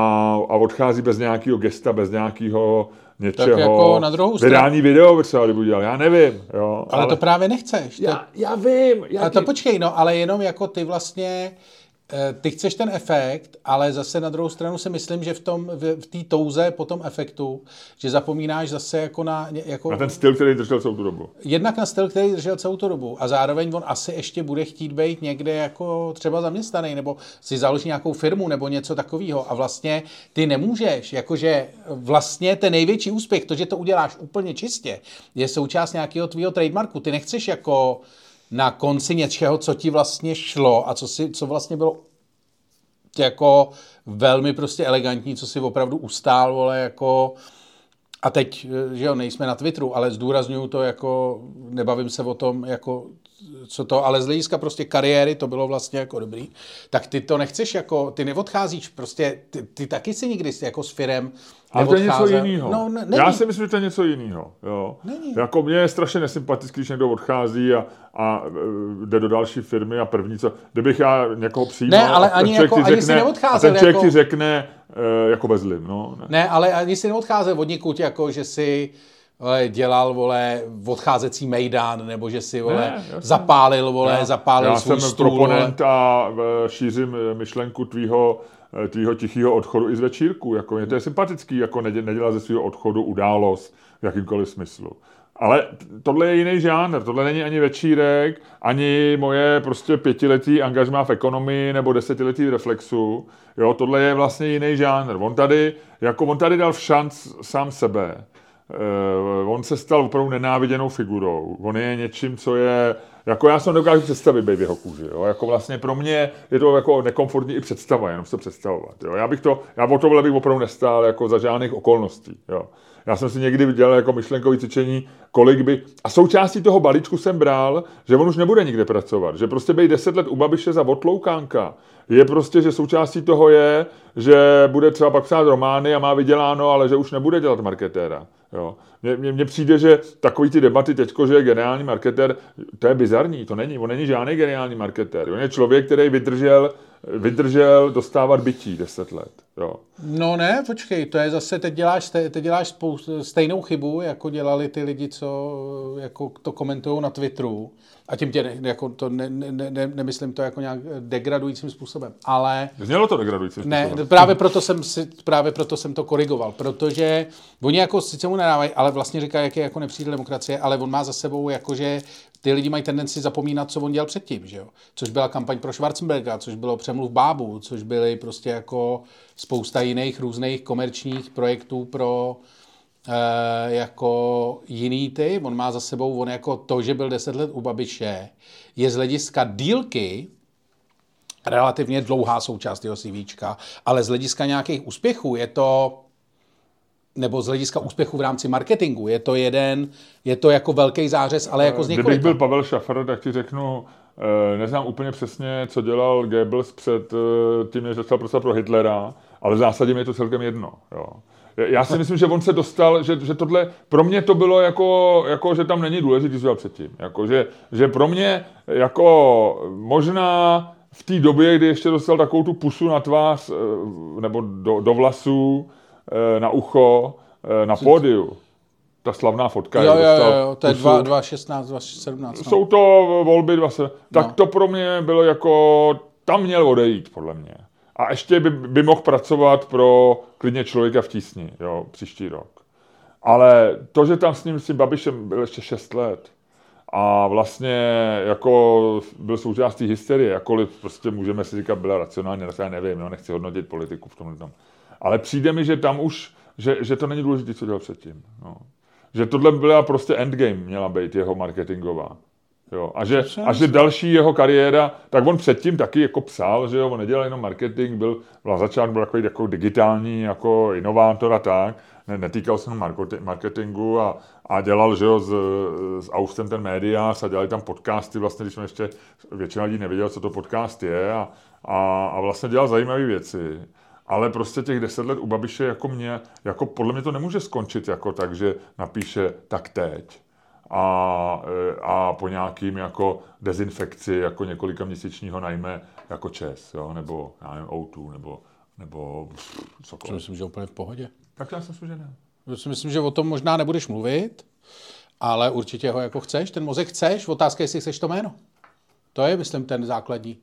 a odchází bez nějakého gesta, bez nějakého něčeho. Tak jako na druhou stranu. Vydání video by třeba udělal, já nevím. Jo, ale, ale, to právě nechceš. Já, já vím. Já ale to počkej, no, ale jenom jako ty vlastně ty chceš ten efekt, ale zase na druhou stranu si myslím, že v tom v, v té touze po tom efektu, že zapomínáš zase jako na... Jako, na ten styl, který držel celou tu dobu. Jednak na styl, který držel celou tu dobu a zároveň on asi ještě bude chtít být někde jako třeba zaměstnaný nebo si založí nějakou firmu nebo něco takového a vlastně ty nemůžeš, jakože vlastně ten největší úspěch, to, že to uděláš úplně čistě, je součást nějakého tvýho trademarku. Ty nechceš jako na konci něčeho, co ti vlastně šlo a co, si, co vlastně bylo jako velmi prostě elegantní, co si opravdu ustál, vole, jako a teď, že jo, nejsme na Twitteru, ale zdůraznuju to jako, nebavím se o tom, jako co to, ale z hlediska prostě kariéry to bylo vlastně jako dobrý, tak ty to nechceš jako, ty neodcházíš, prostě ty, ty taky si nikdy jako s firem ale to je něco jiného. No, ne, Já si myslím, že to je něco jiného. Jo. Jako mě je strašně nesympatický, když někdo odchází a, a e, jde do další firmy a první co, kdybych já někoho přijímal ne, ale ani, jako, řekne, ani si neodcházel. A ten člověk jako... ti řekne uh, jako bezlim. No, ne. ne, ale ani si neodcházel od někud, jako že si vole, dělal, vole, odcházecí mejdán, nebo že si, vole, ne, zapálil, vole, já, zapálil já svůj jsem stůl, proponent vole. a e, šířím myšlenku tvýho tvýho tichého odchodu i z večírku. Jako, je to je sympatický, jako nedělat ze svého odchodu událost v jakýmkoliv smyslu. Ale tohle je jiný žánr, tohle není ani večírek, ani moje prostě pětiletý angažmá v ekonomii nebo desetiletý v reflexu. Jo, tohle je vlastně jiný žánr. On tady, jako on tady dal v šanc sám sebe. Uh, on se stal opravdu nenáviděnou figurou. On je něčím, co je jako já se dokážu představit být v jeho kůži. Jo? Jako vlastně pro mě je to jako nekomfortní i představa, jenom se představovat. Jo? Já bych to, já o tohle bych opravdu nestál jako za žádných okolností. Jo? Já jsem si někdy dělal jako myšlenkový cvičení, kolik by... A součástí toho balíčku jsem bral, že on už nebude nikde pracovat. Že prostě být deset let u Babiše za otloukánka je prostě, že součástí toho je, že bude třeba pak psát romány a má vyděláno, ale že už nebude dělat marketéra. Jo. Mně, mně, mně přijde, že takový ty debaty teďko, že je geniální marketer, to je bizarní, to není. On není žádný geniální marketer. On je člověk, který vydržel, vydržel dostávat bytí 10 let. Jo. No ne, počkej, to je zase, teď děláš, teď děláš spou- stejnou chybu, jako dělali ty lidi, co jako to komentují na Twitteru. A tím tě, ne, jako to ne, ne, ne, nemyslím to jako nějak degradujícím způsobem, ale... Znělo to degradujícím Ne, způsobem. právě proto, jsem si, právě proto jsem to korigoval, protože oni jako sice mu nedávají, ale vlastně říkají, jak je jako nepřítel demokracie, ale on má za sebou jakože ty lidi mají tendenci zapomínat, co on dělal předtím, že jo? Což byla kampaň pro Schwarzenberga, což bylo přemluv bábu, což byly prostě jako spousta jiných různých komerčních projektů pro jako jiný ty. On má za sebou, on jako to, že byl 10 let u Babiše, je z hlediska dílky, relativně dlouhá součást jeho CVčka, ale z hlediska nějakých úspěchů je to nebo z hlediska úspěchu v rámci marketingu, je to jeden, je to jako velký zářez, ale jako z Kdybych několika. byl Pavel Šafr, tak ti řeknu, eh, neznám úplně přesně, co dělal Goebbels před eh, tím, než začal pracovat pro Hitlera, ale v zásadě mi je to celkem jedno. Jo. Já si myslím, že on se dostal, že, že tohle, pro mě to bylo jako, jako že tam není důležitý, co dělal předtím. Jako, že, že pro mě jako možná v té době, kdy ještě dostal takovou tu pusu na tvář eh, nebo do, do vlasů, eh, na ucho, eh, na pódiu, ta slavná fotka. Jo, jo, jo, jo, to je pusu. 2, 2, 16, 2, 17. No. Jsou to volby 20. Tak No. to pro mě bylo jako, tam měl odejít, podle mě. A ještě by, by mohl pracovat pro klidně člověka v tísni, jo, příští rok. Ale to, že tam s ním, s tím Babišem byl ještě 6 let a vlastně jako byl součástí hysterie, jakkoliv prostě můžeme si říkat, byla racionálně, já nevím, jo, nechci hodnotit politiku v tomhle tom. Ale přijde mi, že tam už, že, že to není důležité, co dělal předtím. No. Že tohle byla prostě endgame, měla být jeho marketingová. Jo, a, že, a že další jeho kariéra, tak on předtím taky jako psal, že jo, on nedělal jenom marketing, byl, na začátku byl takový jako digitální, jako inovátor a tak, ne, netýkal se marketingu a, a dělal, že jo, s, s Austem ten médias a dělali tam podcasty, vlastně, když jsme ještě, většina lidí nevěděla, co to podcast je a, a, a vlastně dělal zajímavé věci. Ale prostě těch deset let u Babiše jako mě, jako podle mě to nemůže skončit jako tak, že napíše tak teď a, e, a po nějakým jako dezinfekci jako několika měsíčního najme jako ČES, jo, nebo já nevím, O2, nebo, nebo pff, To cokoliv. myslím, že úplně v pohodě. Tak já si myslím, že ne. Já si myslím, že o tom možná nebudeš mluvit, ale určitě ho jako chceš, ten mozek chceš, otázka je, jestli chceš to jméno. To je, myslím, ten základní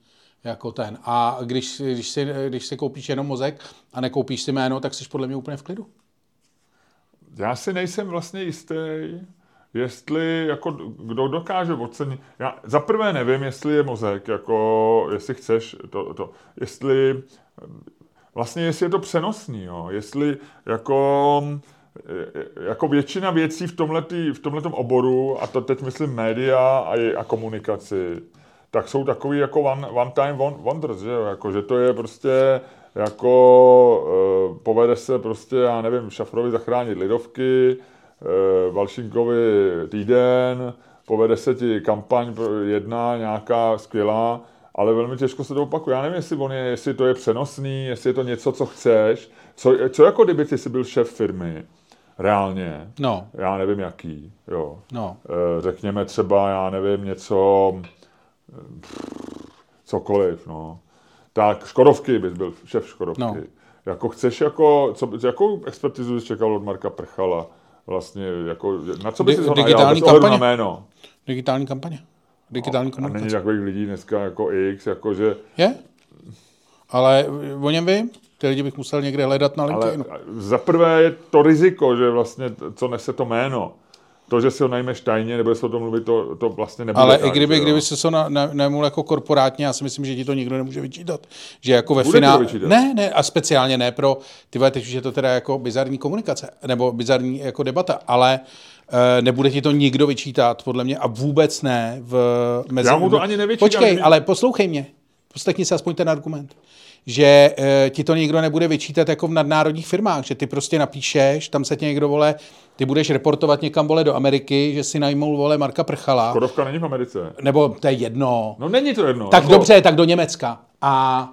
jako ten. A když, když, si, když si koupíš jenom mozek a nekoupíš si jméno, tak jsi podle mě úplně v klidu. Já si nejsem vlastně jistý, jestli jako kdo dokáže ocenit. Já za prvé nevím, jestli je mozek, jako jestli chceš to, to jestli vlastně jestli je to přenosný, jo, jestli jako jako většina věcí v tomhletý, v tomhletom oboru, a to teď myslím média a, a komunikaci, tak jsou takový jako one, one time won- wonders, že jo? Jako, že to je prostě jako uh, povede se prostě, já nevím, Šafrovi zachránit lidovky, Valšinkovi týden, povede se ti kampaň jedna nějaká skvělá, ale velmi těžko se to opakuje. Já nevím, jestli, on je, jestli to je přenosný, jestli je to něco, co chceš. Co, co jako kdyby ty jsi byl šéf firmy, reálně, No, já nevím jaký, jo. no. Eh, řekněme třeba, já nevím, něco, eh, pff, cokoliv, no. Tak Škodovky bys byl šéf Škodovky. No. Jako chceš jako, co, jakou expertizu jsi čekal od Marka Prchala? Vlastně, jako, na co Di- si ho najal, digitální bez ohledu na kampaně. jméno? Digitální kampaně. Digitální A není takových lidí dneska jako X, jakože, Je? Ale o něm vím. Ty lidi bych musel někde hledat na ale LinkedInu. za prvé je to riziko, že vlastně, co nese to jméno. To, že si ho najmeš tajně, nebo se o tom mluvit, to, to vlastně nebude Ale tak, i kdyby, kdyby se to na, na, nemul jako korporátně, já si myslím, že ti to nikdo nemůže vyčítat. Že jako ve Bude finále... Ne, ne, a speciálně ne pro, ty vole, teď už je to teda jako bizarní komunikace, nebo bizarní jako debata, ale e, nebude ti to nikdo vyčítat, podle mě, a vůbec ne v mezi... Já mu to ani nevyčítám, Počkej, ale poslouchej mě. Poslechni si aspoň ten argument. Že e, ti to nikdo nebude vyčítat jako v nadnárodních firmách, že ty prostě napíšeš, tam se tě někdo vole, ty budeš reportovat někam vole do Ameriky, že si najmul vole Marka Prchala, Škodovka není v Americe. nebo to je jedno. No není to jedno. Tak jako, dobře, tak do Německa. A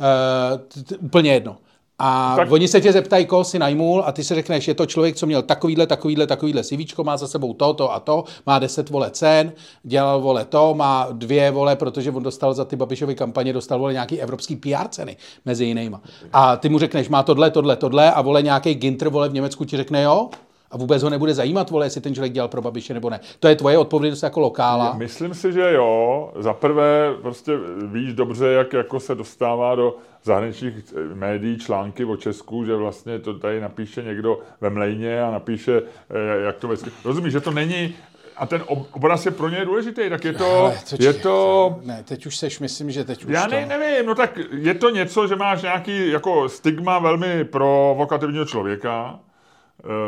uh, t- t- úplně jedno. A tak... Oni se tě zeptají, koho si najmul a ty si řekneš, je to člověk, co měl takovýhle, takovýhle, takovýhle CVčko, má za sebou to, to a to, má 10 vole cen, dělal vole to, má dvě vole, protože on dostal za ty Babišovy kampaně, dostal vole nějaký evropský PR ceny mezi jinýma. A ty mu řekneš, má tohle, tohle, tohle a vole nějaký Ginter vole v Německu ti řekne jo, a vůbec ho nebude zajímat, vole, jestli ten člověk dělal pro Babiše nebo ne. To je tvoje odpovědnost jako lokála. Myslím si, že jo. Za prvé prostě víš dobře, jak jako se dostává do zahraničních eh, médií články o Česku, že vlastně to tady napíše někdo ve Mlejně a napíše, eh, jak to vždycky. Rozumíš, že to není a ten ob- obraz je pro ně důležitý, tak je to, Hele, je to, Ne, teď už seš, myslím, že teď už já to... ne, nevím, no tak je to něco, že máš nějaký jako stigma velmi provokativního člověka,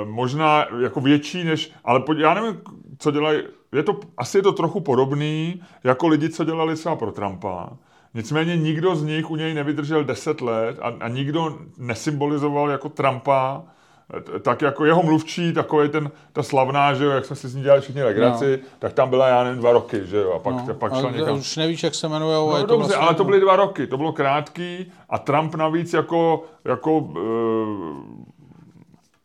možná jako větší než, ale pojď, já nevím, co dělají, je to, asi je to trochu podobný jako lidi, co dělali třeba pro Trumpa. Nicméně nikdo z nich u něj nevydržel 10 let a, a nikdo nesymbolizoval jako Trumpa eh, tak jako jeho mluvčí, takový ten, ta slavná, že jo, jak jsme si s ní dělali všichni legraci, no. tak tam byla, já nevím, dva roky, že jo, a pak, no, pak šla někam. už nevíš, jak se jmenujou. a No dobře, vlastně ale to byly dva roky, to bylo krátký a Trump navíc jako, jako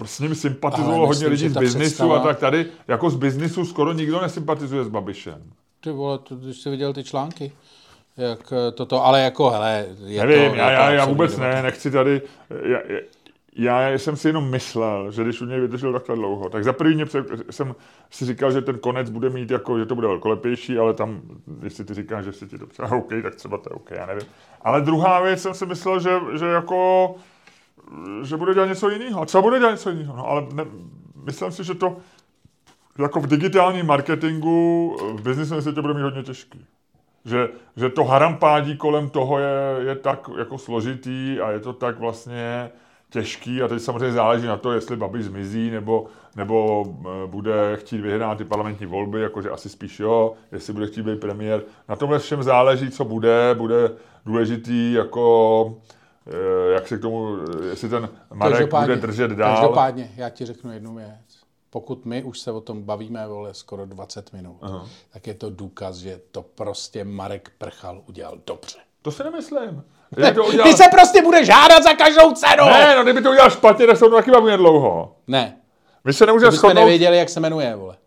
uh, s ním sympatizovalo Ale hodně myslím, lidí z biznisu představa- a tak tady jako z biznisu skoro nikdo nesympatizuje s Babišem. Ty vole, to, když jsi viděl ty články, jak eh, toto, ale jako, hele, je Nevím, to... já, je to já, já vůbec ne, nechci tady, já, já, já jsem si jenom myslel, že když u něj vydržel takhle dlouho, tak za první jsem si říkal, že ten konec bude mít jako, že to bude velkolepější, ale tam, když si ty říkáš, že si ti dobře, OK, tak třeba to je OK, já nevím. Ale druhá věc jsem si myslel, že, že jako, že bude dělat něco jiného. A třeba bude dělat něco jiného, no, ale ne, myslím si, že to jako v digitálním marketingu, v biznesu světě bude mít hodně těžký. Že, že to harampádí kolem toho je, je tak jako složitý a je to tak vlastně těžký a teď samozřejmě záleží na to, jestli Babiš zmizí nebo, nebo eh, bude chtít vyhrát ty parlamentní volby, jakože asi spíš jo, jestli bude chtít být premiér. Na tomhle všem záleží, co bude, bude důležitý jako eh, jak se k tomu, eh, jestli ten Marek bude držet dál. Každopádně, já ti řeknu jednu věc. Pokud my už se o tom bavíme, vole, skoro 20 minut, Aha. tak je to důkaz, že to prostě Marek Prchal udělal dobře. To si nemyslím. Já to udělal... Ty se prostě bude žádat za každou cenu! Ne, no kdyby to udělal špatně, tak se to taky bavíme dlouho. ne. My se nemůžeme shodnout. nevěděli, jak se jmenuje, vole.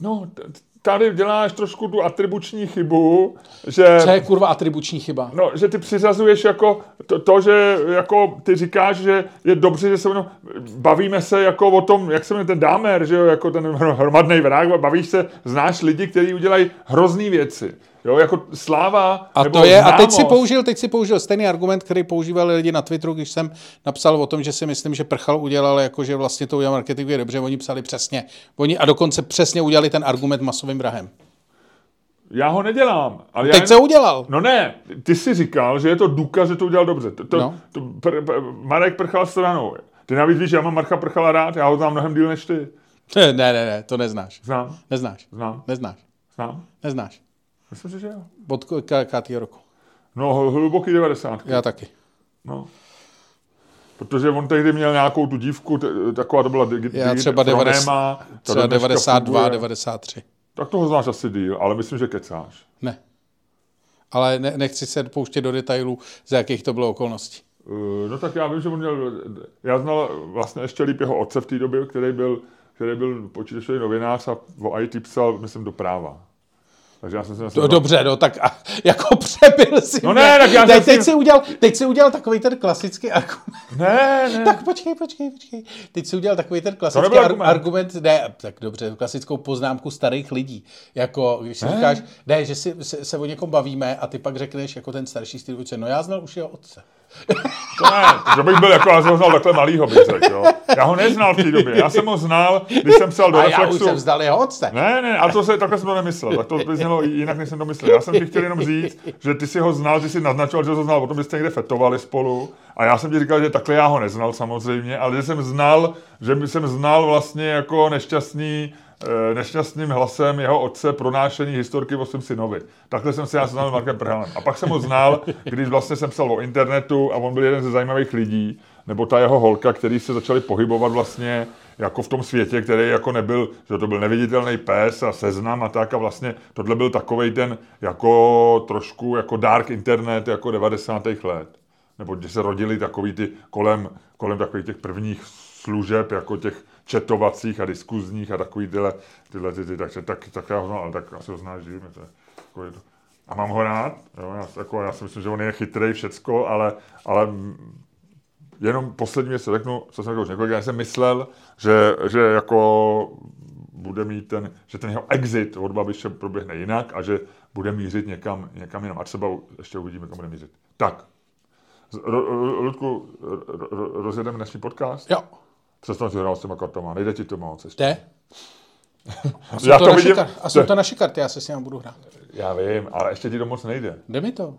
No, tady děláš trošku tu atribuční chybu, že... Co je kurva atribuční chyba? No, že ty přiřazuješ jako to, to, že jako ty říkáš, že je dobře, že se no, bavíme se jako o tom, jak se jmenuje ten dámer, že jo, jako ten hromadný vrah, bavíš se, znáš lidi, kteří udělají hrozný věci. Jo, jako sláva A to je, a teď si známost. použil, teď si použil stejný argument, který používali lidi na Twitteru, když jsem napsal o tom, že si myslím, že Prchal udělal, jako že vlastně to udělal marketingově dobře, oni psali přesně. Oni a dokonce přesně udělali ten argument masovým vrahem. Já ho nedělám. Ale já Teď jen- co udělal? No ne, ty jsi říkal, že je to důkaz, že to udělal dobře. To, to, No. no. to pr, pr, Marek Prchal stranou. Ty navíc víš, já mám Marka Prchala rád, já ho znám mnohem díl než ty. Ne, ne, ne, to neznáš. Znám, Neznáš. znám, Neznáš. znám. Neznáš. Myslím si, že jo. Od kolikátýho roku? No, hl- hluboký 90. Já taky. No. Protože on tehdy měl nějakou tu dívku, taková to byla digi, Já třeba 90 Fronéma, Třeba do dneška 92, funguje. 93. Tak toho znáš asi díl, ale myslím, že kecáš. Ne. Ale ne, nechci se pouštět do detailů, za jakých to bylo okolností. Uh, No tak já vím, že on měl, já znal vlastně ještě líp jeho otce v té době, který byl, který byl počítačový novinář a o IT psal, myslím, do práva. Takže já jsem se No, dobře, no tak a, jako přebil si No mě. ne, tak já teď, jsem teď, si- si udělal, teď si udělal takový ten klasický argument. Ne, ne. Tak počkej, počkej, počkej. Teď si udělal takový ten klasický ar- argument. argument. ne, tak dobře, klasickou poznámku starých lidí. Jako, když si říkáš, ne, že si, se, se, o někom bavíme a ty pak řekneš jako ten starší styl, no já znal už jeho otce. To ne, to bych byl jako, já jsem ho znal takhle malýho, bych řekl, jo. Já ho neznal v té době, já jsem ho znal, když jsem psal do A já už Reflexu. jsem vzdal jeho otce. Ne, ne, ale to se, takhle jsem to nemyslel, tak to by znělo jinak, než jsem to myslel. Já jsem ti chtěl jenom říct, že ty si ho znal, ty si naznačoval, že ho znal, potom byste někde fetovali spolu a já jsem ti říkal, že takhle já ho neznal samozřejmě, ale že jsem znal, že jsem znal vlastně jako nešťastný, nešťastným hlasem jeho otce pronášení historky o svém synovi. Takhle jsem se já znal s Markem Prhalem. A pak jsem ho znal, když vlastně jsem psal o internetu a on byl jeden ze zajímavých lidí, nebo ta jeho holka, který se začali pohybovat vlastně jako v tom světě, který jako nebyl, že to byl neviditelný pes a seznam a tak a vlastně tohle byl takovej ten jako trošku jako dark internet jako 90. let. nebo kdy se rodili takový ty kolem, kolem takových těch prvních služeb, jako těch četovacích a diskuzních a takový tyhle, tyhle ty, ty, takže tak, tak já ho znám, ale tak asi ho znáš, že to je, to. A mám ho rád, jo, já, jako, já si myslím, že on je chytrý všecko, ale, ale jenom poslední věc, řeknu, co jsem řekl už já jsem myslel, že, že jako bude mít ten, že ten jeho exit od Babiše proběhne jinak a že bude mířit někam, někam jinam. A třeba ještě uvidíme, kam bude mířit. Tak, Ludku, rozjedeme dnešní podcast? Jo. Přesně si hrál s těma kartama, nejde ti to moc. Jde? A jsou, Já to, to vidím- kar- a jsou to naše karty, já se s nimi budu hrát. Já vím, ale ještě ti to moc nejde. Jde mi to.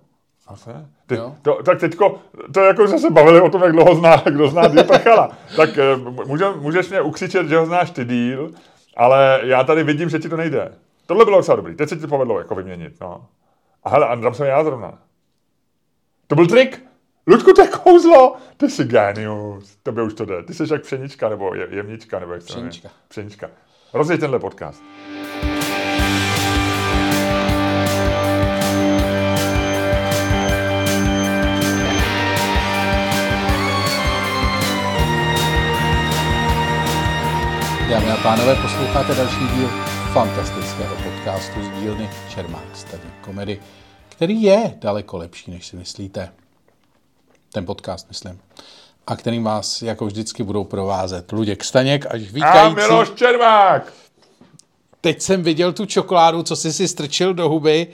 Asi? Ty, Jo. to, tak teďko, to je jako, že se bavili o tom, jak dlouho zná, kdo zná díl Prchala. tak eh, může, můžeš mě ukřičet, že ho znáš ty díl, ale já tady vidím, že ti to nejde. Tohle bylo docela dobrý, teď se ti to povedlo jako vyměnit. No. A hele, a tam jsem já zrovna. To byl trik. Ludku, to je kouzlo. Ty jsi genius. Tobě už to jde. Ty jsi jak pšenička, nebo je, jemnička, nebo jak jmenuje? Pšenička. Pšenička. Rozjeď tenhle podcast. Dámy a pánové, posloucháte další díl fantastického podcastu z dílny Čermák Study Comedy, který je daleko lepší, než si myslíte. Ten podcast, myslím. A kterým vás, jako vždycky, budou provázet Luděk Staněk až A vítající. Miloš Červák. Teď jsem viděl tu čokoládu, co jsi si strčil do huby.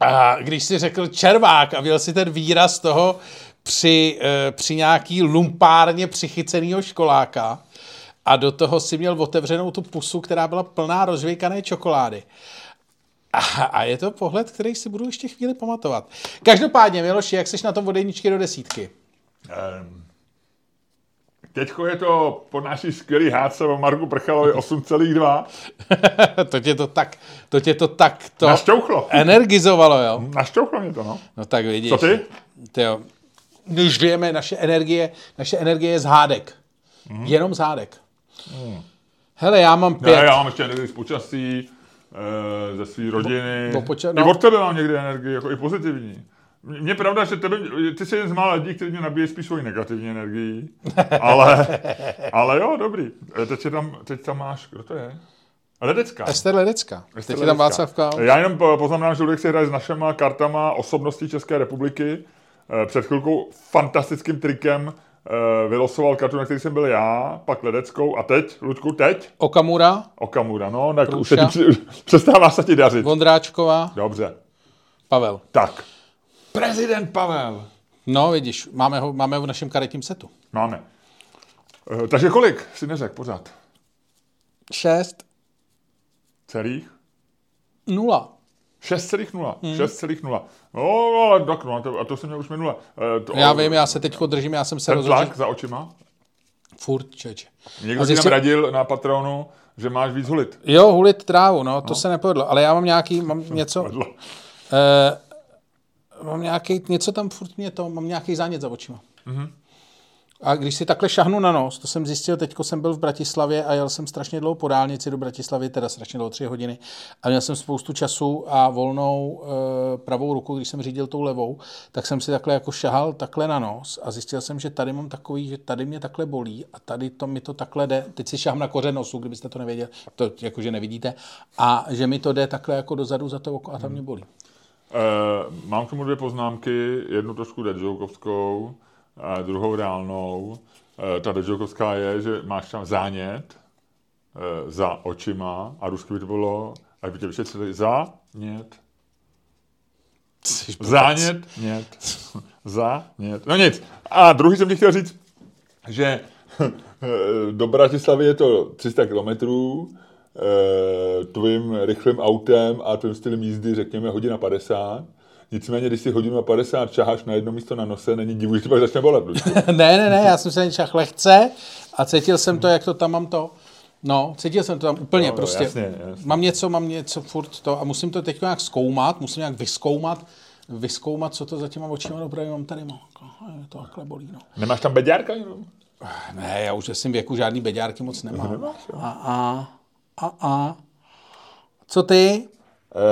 A když si řekl červák a měl si ten výraz toho při, eh, při nějaký lumpárně přichycenýho školáka a do toho si měl otevřenou tu pusu, která byla plná rozvějkané čokolády. A, a je to pohled, který si budu ještě chvíli pamatovat. Každopádně, Miloši, jak jsi na tom od jedničky do desítky? Um, teďko je to po naší skvělý hádce o Marku Prchalovi 8,2. to tě to tak, to tě to tak to Našťouchlo. energizovalo, jo? Našťouchlo mě to, no. No tak vidíš. Co ty? Ty jo. Už víme, naše energie, naše energie je z hádek. Mm. Jenom z hádek. Mm. Hele, já mám Ne, pět. já mám ještě energii z počasí, ze své rodiny. bo poča- no. I od tebe mám někdy energii, jako i pozitivní. Mně pravda, že tebe, ty jsi jeden z mála lidí, kteří mě nabíjí spíš svoji negativní energii. Ale, ale jo, dobrý. E, Teď, je tam, teď tam máš, kdo to je? Ledecká. Ester Ledecka. Ester Teď je tam Ledecká. Václav. Já jenom po- poznamenám, že Ludek si hraje s našima kartama osobností České republiky. Eh, Před chvilkou fantastickým trikem eh, vylosoval kartu, na který jsem byl já, pak Ledeckou a teď, Ludku, teď? Okamura, Okamura, no, tak už se ti, přestává se ti dařit. Vondráčková, Dobře. Pavel. Tak. Prezident Pavel. No, vidíš, máme ho, máme ho v našem karetním setu. Máme. Eh, Takže kolik si neřekl pořád? Šest. Celých? Nula. 6,0. Hmm. 6,0. No, ale tak, no, a to, a to jsem měl už minule. Eh, To, Já vím, já se teď držím, já jsem se rozhodl, tlak za očima? furt, čeče. Někdo ti nám zjistil- radil na Patronu, že máš víc hulit. Jo, hulit trávu, no, to se nepovedlo, ale já mám nějaký, mám něco, Vedlo. Eh, mám nějaký, něco tam furt mě to, mám nějaký zánět za očima. Mhm. A když si takhle šahnu na nos, to jsem zjistil, teďko jsem byl v Bratislavě a jel jsem strašně dlouho po dálnici do Bratislavy, teda strašně dlouho, tři hodiny. A měl jsem spoustu času a volnou e, pravou ruku, když jsem řídil tou levou, tak jsem si takhle jako šahal takhle na nos a zjistil jsem, že tady mám takový, že tady mě takhle bolí a tady to mi to takhle jde. Teď si šahám na kořen nosu, kdybyste to nevěděli, to jakože nevidíte. A že mi to jde takhle jako dozadu za to oko a tam mě bolí. Uh, mám k tomu dvě poznámky, jednu trošku deadjokovskou, druhou reálnou. Uh, ta deadjokovská je, že máš tam zánět uh, za očima a rusky by to bylo, aby by tě vyšetřili zánět. Zánět, nět. Zánět. No nic. A druhý jsem ti chtěl říct, že do Bratislavy je to 300 kilometrů, eh, tvým rychlým autem a tvým stylem jízdy, řekněme, hodina 50. Nicméně, když si hodinu a 50 čaháš na jedno místo na nose, není divu, že to pak začne bolet. Luďku. ne, ne, ne, já jsem se nečach lehce a cítil jsem to, jak to tam mám to. No, cítil jsem to tam úplně No, no, prostě. jasně, jasně. Mám něco, mám něco furt to a musím to teď nějak zkoumat, musím nějak vyskoumat, vyskoumat, co to za těma očima dopravy mám tady. No. Je To takhle bolí, no. Nemáš tam beďárka jenom? Ne, já už ve svým věku žádný beďárky moc nemám. Nemáš. A, a, a, a. Co ty?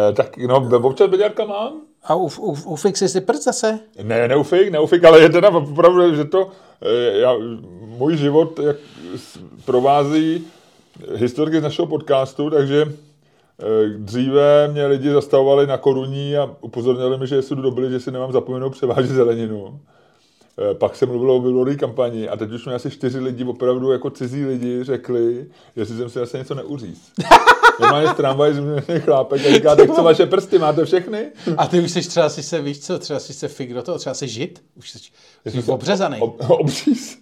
Eh, tak no, občas beďárka mám. A uf, uf, ufik jsi si prst zase? Ne, neufik, neufik, ale je teda opravdu, že to, eh, já, můj život jak provází historiky z našeho podcastu, takže eh, dříve mě lidi zastavovali na koruní a upozornili mi, že jestli jdu do byli, že si nemám zapomenout převážet zeleninu. Eh, Pak se mluvilo o billboardové kampani a teď už mi asi čtyři lidi, opravdu jako cizí lidi, řekli, jestli jsem si asi něco neuříz. Normálně z tramvaje chlápek a říká, tak co vaše prsty, máte všechny? A ty už jsi třeba si se, víš co, třeba si se fik do toho, třeba si žit, už jsi, jsi obřezaný, Ob, obříz.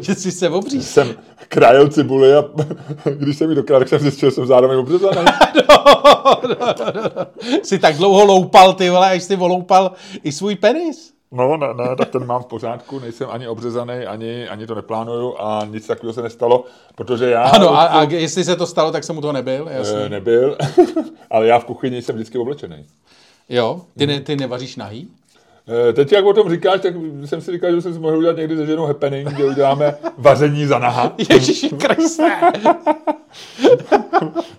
že jsi se obříz. Jsem krajel cibuli a když jsem ji dokrál, tak jsem zjistil, že jsem zároveň obřezaný. Jsi tak dlouho loupal, ty vole, až jsi oloupal i svůj penis. No, ne, ne, tak ten mám v pořádku, nejsem ani obřezaný, ani, ani to neplánuju a nic takového se nestalo, protože já Ano, a, a jestli se to stalo, tak jsem mu to nebyl, eh, jasně. nebyl, ale já v kuchyni jsem vždycky oblečený. Jo, ty, ne, ty nevaříš nahý? Eh, Teď, jak o tom říkáš, tak jsem si říkal, že jsem si mohl udělat někdy se ženou happening, kde uděláme vaření za naha. Ježiši Kriste.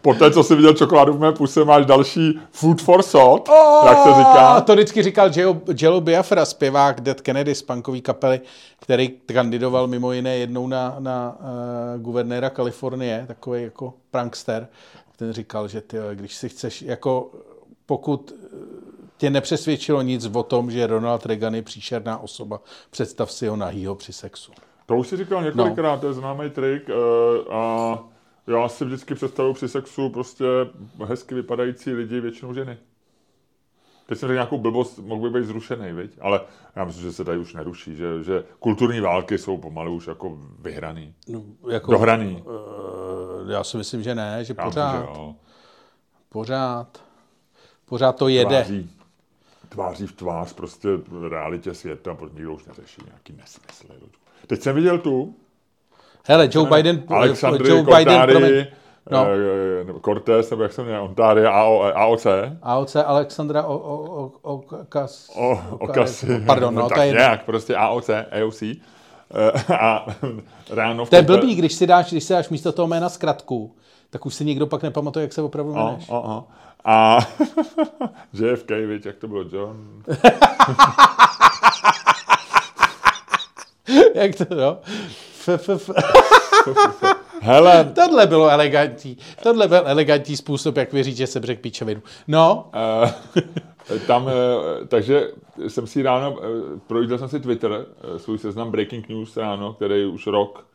Poté, co jsi viděl čokoládu v mé puse, máš další food for thought, jak se říká. To vždycky říkal Jello, Biafra, zpěvák Dead Kennedy z punkové kapely, který kandidoval mimo jiné jednou na, na uh, guvernéra Kalifornie, takový jako prankster. Ten říkal, že ty, když si chceš, jako pokud eh, tě nepřesvědčilo nic o tom, že Ronald Reagan je příšerná osoba, představ si ho nahýho při sexu. To už si říkal několikrát, no. to je známý trik eh, a já si vždycky představuji při sexu prostě hezky vypadající lidi, většinou ženy. Teď jsem řekl nějakou blbost, mohl by být zrušený, viď? ale já myslím, že se tady už neruší, že, že kulturní války jsou pomalu už jako vyhraný, No, jako, dohraný. eh, já si myslím, že ne, že Já myslím, pořád, že jo. pořád, pořád to jede. Tváří v tvář prostě v realitě světa, protože nikdo už neřeší nějaký nesmysly. Teď jsem viděl tu, Hele, Joe Biden, Alexandry Joe Biden, promiň, No. no. nebo Cortés, nebo jak se jmenuje, Ontario, AO, AOC, AOC Alexandra o, o, o, o, Okas, O, Okasy. Pardon, no, tak to je nějak, prostě AOC, AOC. Eh, A ráno v To je blbý, když si dáš, když si dáš místo toho jména zkratku, tak už si nikdo pak nepamatuje, jak se opravdu O, jmenuješ. o, o. A JFK, víš, jak to bylo, John? Jak to, no? Hele, Tohle bylo elegantní. Tohle byl elegantní způsob, jak věřit, že jsem řekl píčovinu. No, eh, tam, eh, takže jsem si ráno, eh, projížděl jsem si Twitter, svůj seznam Breaking News ráno, který už rok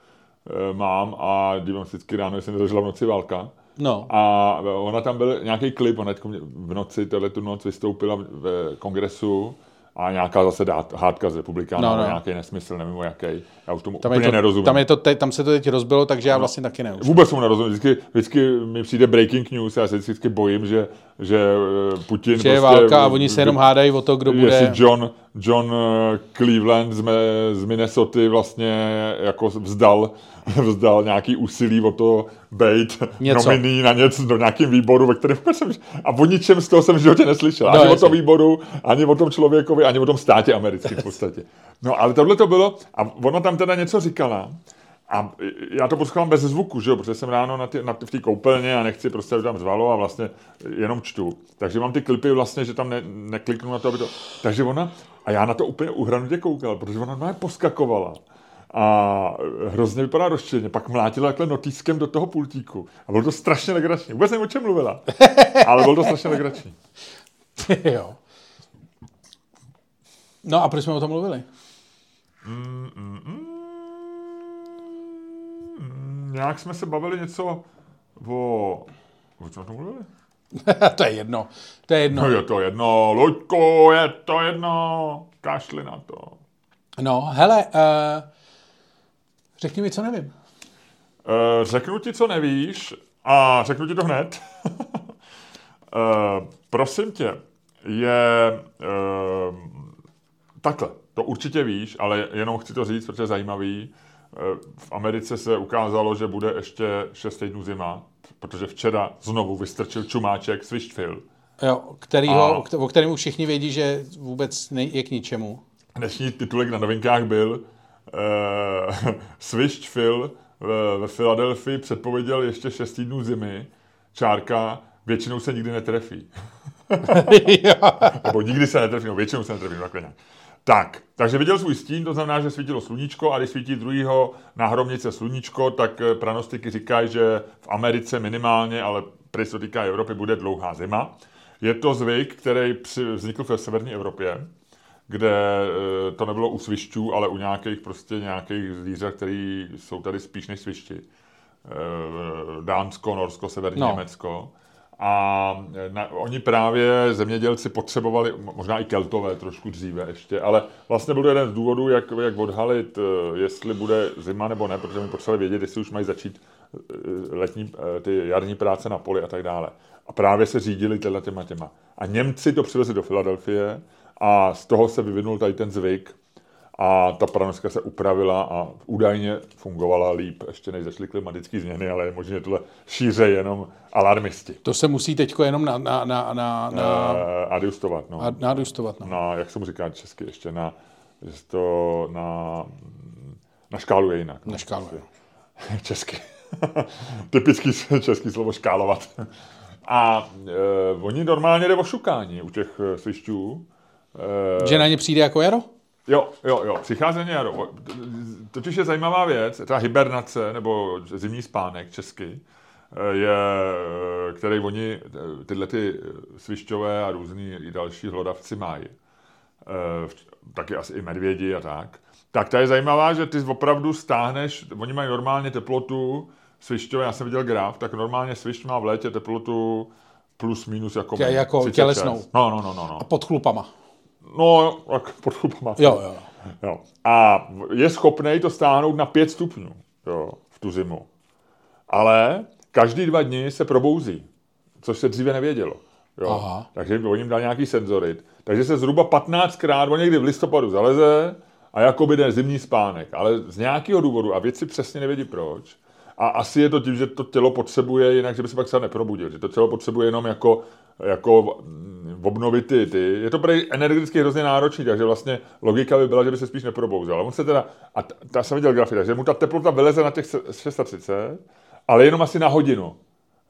mám a dívám si vždycky ráno, jestli nezažila v noci válka. No. A ona tam byl nějaký klip, ona v noci, tohle tu noc vystoupila v kongresu a nějaká zase dát, hádka z republikánů, No, no, nějaký nesmysl, nevím o jaký. Já už tomu Tam, úplně to, nerozumím. tam, je to te, tam se to teď rozbilo, takže já vlastně taky neučím. Vůbec tomu nerozumím. Vždycky, vždycky mi přijde breaking news a já se vždycky bojím, že, že eh, Putin prostě Že je válka a oni se jenom hádají o to, kdo Jestli bude... John, John eh, Cleveland z, z Minnesota vlastně jako vzdal, vzdal nějaký úsilí o to být nominý na něco, do nějakým výboru, ve kterém jsem, a o ničem z toho jsem v životě neslyšel. No, Ani o jasně. tom výboru, ani o tom člověkovi, ani o tom státě americkém v podstatě. No ale tohle to bylo, a ona tam teda něco říkala, a já to poslouchám bez zvuku, že jo, protože jsem ráno na ty, na, v té koupelně a nechci prostě, aby tam zvalo a vlastně jenom čtu. Takže mám ty klipy vlastně, že tam ne, nekliknu na to, aby to... Takže ona, a já na to úplně uhranutě koukal, protože ona normálně poskakovala a hrozně vypadá rozčileně. Pak mlátila takhle notýskem do toho pultíku. A bylo to strašně legrační. Vůbec nevím, o čem mluvila. Ale bylo to strašně legrační. jo. No a proč jsme o tom mluvili? Mm, Nějak jsme se bavili něco o... O čem jsme mluvili? to je jedno. To je jedno. No je to jedno, Luďku, je to jedno, kašli na to. No, hele, uh, řekni mi, co nevím. Uh, řeknu ti, co nevíš a řeknu ti to hned. uh, prosím tě, je uh, takhle, to určitě víš, ale jenom chci to říct, protože je zajímavý. Uh, v Americe se ukázalo, že bude ještě 6 týdnů zima, protože včera znovu vystrčil čumáček Swishfield. Jo, kterýho, A- o kterém už všichni vědí, že vůbec nej, je k ničemu. Dnešní titulek na novinkách byl uh, Swish Phil ve, ve Filadelfii předpověděl ještě 6 týdnů zimy. Čárka, většinou se nikdy netrefí. Nebo nikdy se netrefím, no většinou se netrefím takhle nějak. Tak, takže viděl svůj stín, to znamená, že svítilo sluníčko a když svítí druhýho na hromnice sluníčko, tak eh, pranostiky říkají, že v Americe minimálně, ale prý se týká Evropy, bude dlouhá zima. Je to zvyk, který vznikl v severní Evropě, kde eh, to nebylo u svišťů, ale u nějakých prostě nějakých zvířat, které jsou tady spíš než svišti. Eh, Dánsko, Norsko, severní no. Německo. A na, oni právě zemědělci potřebovali, možná i keltové trošku dříve ještě, ale vlastně byl jeden z důvodů, jak, jak odhalit, eh, jestli bude zima nebo ne, protože mi potřebovali vědět, jestli už mají začít letní, ty jarní práce na poli a tak dále. A právě se řídili těma těma. A Němci to přivezli do Filadelfie a z toho se vyvinul tady ten zvyk a ta pranoska se upravila a údajně fungovala líp, ještě než začaly klimatické změny, ale možná tohle šíře jenom alarmisti. To se musí teď jenom na, na, na, na, na... Uh, adjustovat. No. Ad, adjustovat, no. Na, jak se mu říká česky, ještě na, to na, na škálu je jinak. No. Na škálu, jo. Česky. Typický český slovo škálovat. A e, oni normálně jde o šukání u těch e, svišťů. E, že na ně přijde jako jaro? Jo, jo, jo, přicházení jaro. Totiž je zajímavá věc, ta hibernace, nebo zimní spánek česky, e, je, e, který oni, tyhle ty svišťové a různý i další hlodavci mají. Taky asi i medvědi a tak. Tak ta je zajímavá, že ty opravdu stáhneš, oni mají normálně teplotu svišťové, já jsem viděl graf, tak normálně svišť má v létě teplotu plus minus jako, Tě, jako 36. tělesnou. No, no, no, no, no. A pod chlupama. No, tak pod chlupama. Jo, jo. jo. A je schopný to stáhnout na 5 stupňů jo, v tu zimu. Ale každý dva dny se probouzí, což se dříve nevědělo. Jo. Aha. Takže oni jim dal nějaký senzorit. Takže se zhruba 15krát, on někdy v listopadu zaleze a jakoby jde zimní spánek. Ale z nějakého důvodu, a věci přesně nevědí proč, a asi je to tím, že to tělo potřebuje, jinak, že by se pak se neprobudil. Že to tělo potřebuje jenom jako, jako obnovit ty, ty. Je to prý energeticky hrozně náročný, takže vlastně logika by byla, že by se spíš neprobouzel. Ale on se teda, a ta, jsem viděl grafy, takže mu ta teplota vyleze na těch 630, ale jenom asi na hodinu.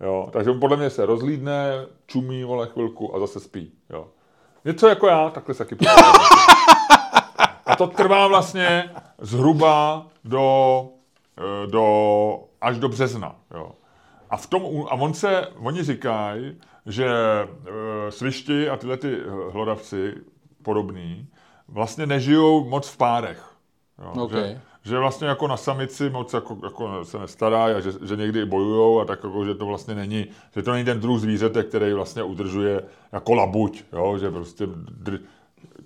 Jo, takže on podle mě se rozlídne, čumí, vole, chvilku a zase spí. Jo. Něco jako já, takhle se taky A to trvá vlastně zhruba do, eh, do až do března. Jo. A, v tom, a on se, oni říkají, že e, svišti a tyhle ty hlodavci podobný vlastně nežijou moc v párech. Jo. Okay. Že, že vlastně jako na samici moc jako, jako se nestarají a že, že někdy bojujou a tak jako, že to vlastně není, že to není ten druh zvířete, který vlastně udržuje jako labuť, jo, že prostě dr,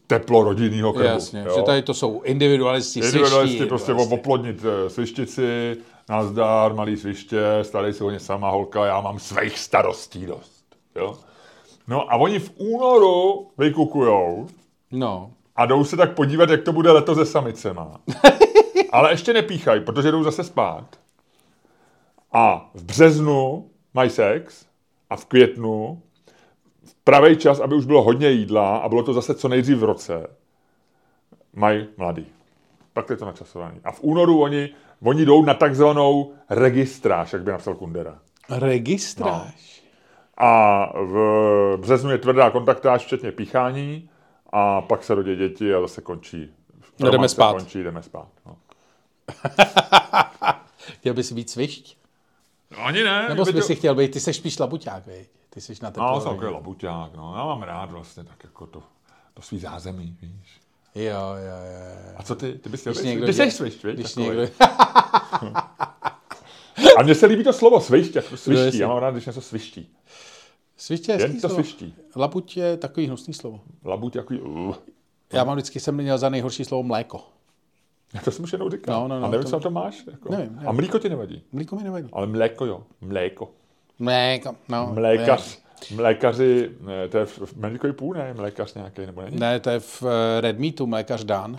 teplo rodinného krbu. Jasně, jo. že tady to jsou individualisti, Individualisti sviští, prostě vlastně. oplodnit e, svištici, nazdár, malý sviště, starej se o ně sama holka, já mám svých starostí dost. Jo? No a oni v únoru vykukujou no. a jdou se tak podívat, jak to bude letos se samicema. Ale ještě nepíchají, protože jdou zase spát. A v březnu mají sex a v květnu v pravý čas, aby už bylo hodně jídla a bylo to zase co nejdřív v roce, mají mladý. Pak je to načasování. A v únoru oni Oni jdou na takzvanou registráž, jak by napsal Kundera. Registráž? No. A v březnu je tvrdá kontaktáž, včetně píchání, a pak se rodí děti a zase končí. No, jdeme spát. Končí, jdeme spát. No. chtěl bys víc svišť? No, ani ne. Nebo jsi to... si chtěl být, ty seš spíš labuťák, vej. Ty jsi na teplo. No, jsem takový labuťák, no. Já mám rád vlastně tak jako to, to svý zázemí, víš. Jo, jo, jo. A co ty? Ty bys chtěl být? Ty jsi svišť, víš? Někdo... A mně se líbí to slovo svišť, jako sviští. Já mám rád, když něco sviští. Sviště je Jen to slovo. sviští. Labuť je takový hnusný slovo. Labuť takový... Uh. Já mám vždycky, jsem měl za nejhorší slovo mléko. Já to jsem už jenom říkal. No, no, no, a nevím, to... co to máš. Jako. Nevím, nevím. A mlíko ti nevadí? Mlíko mi nevadí. Ale mléko jo. Mléko. Mléko, no. Mlékař. Mlékaři, to je v Medikový půl, ne? Mlékař nějaký, nebo není? Ne, to je v eh, Redmeatu, mlékař Dan.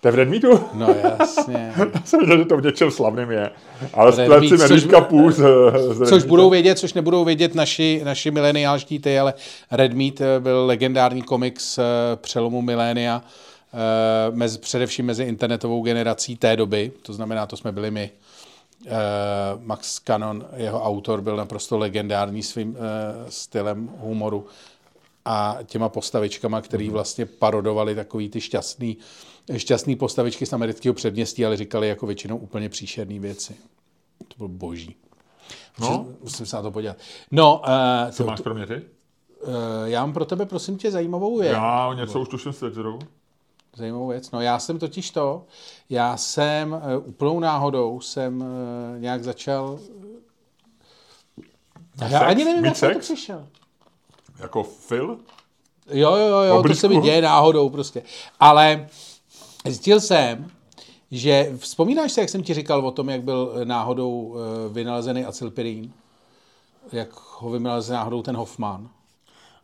To je v Redmeatu? No jasně. Já jsem viděl, že to v něčem slavným je. Ale skleci Medička půl z, z Což budou vědět, což nebudou vědět naši, naši mileniálští ty, ale Redmeat eh, byl legendární komiks eh, přelomu milénia, mezi, především mezi internetovou generací té doby, to znamená, to jsme byli my. Max Cannon, jeho autor, byl naprosto legendární svým stylem humoru. a těma postavičkama, který vlastně parodovali takový ty šťastný, šťastný postavičky z amerického předměstí, ale říkali jako většinou úplně příšerné věci. To bylo boží. No. Musím se na to podívat. No, uh, Co máš pro mě ty? uh, já mám pro tebe, prosím tě, zajímavou věc. Já něco už tuším s. Zajímavou věc. No já jsem totiž to, já jsem uh, úplnou náhodou jsem uh, nějak začal... Já sex? ani nevím, Mít jak jsem to přišel. Jako Phil? Jo, jo, jo, jo to se mi děje náhodou prostě. Ale zjistil jsem, že vzpomínáš se, jak jsem ti říkal o tom, jak byl náhodou eh, vynalezený acylpirín? Jak ho vynalezl náhodou ten Hoffman?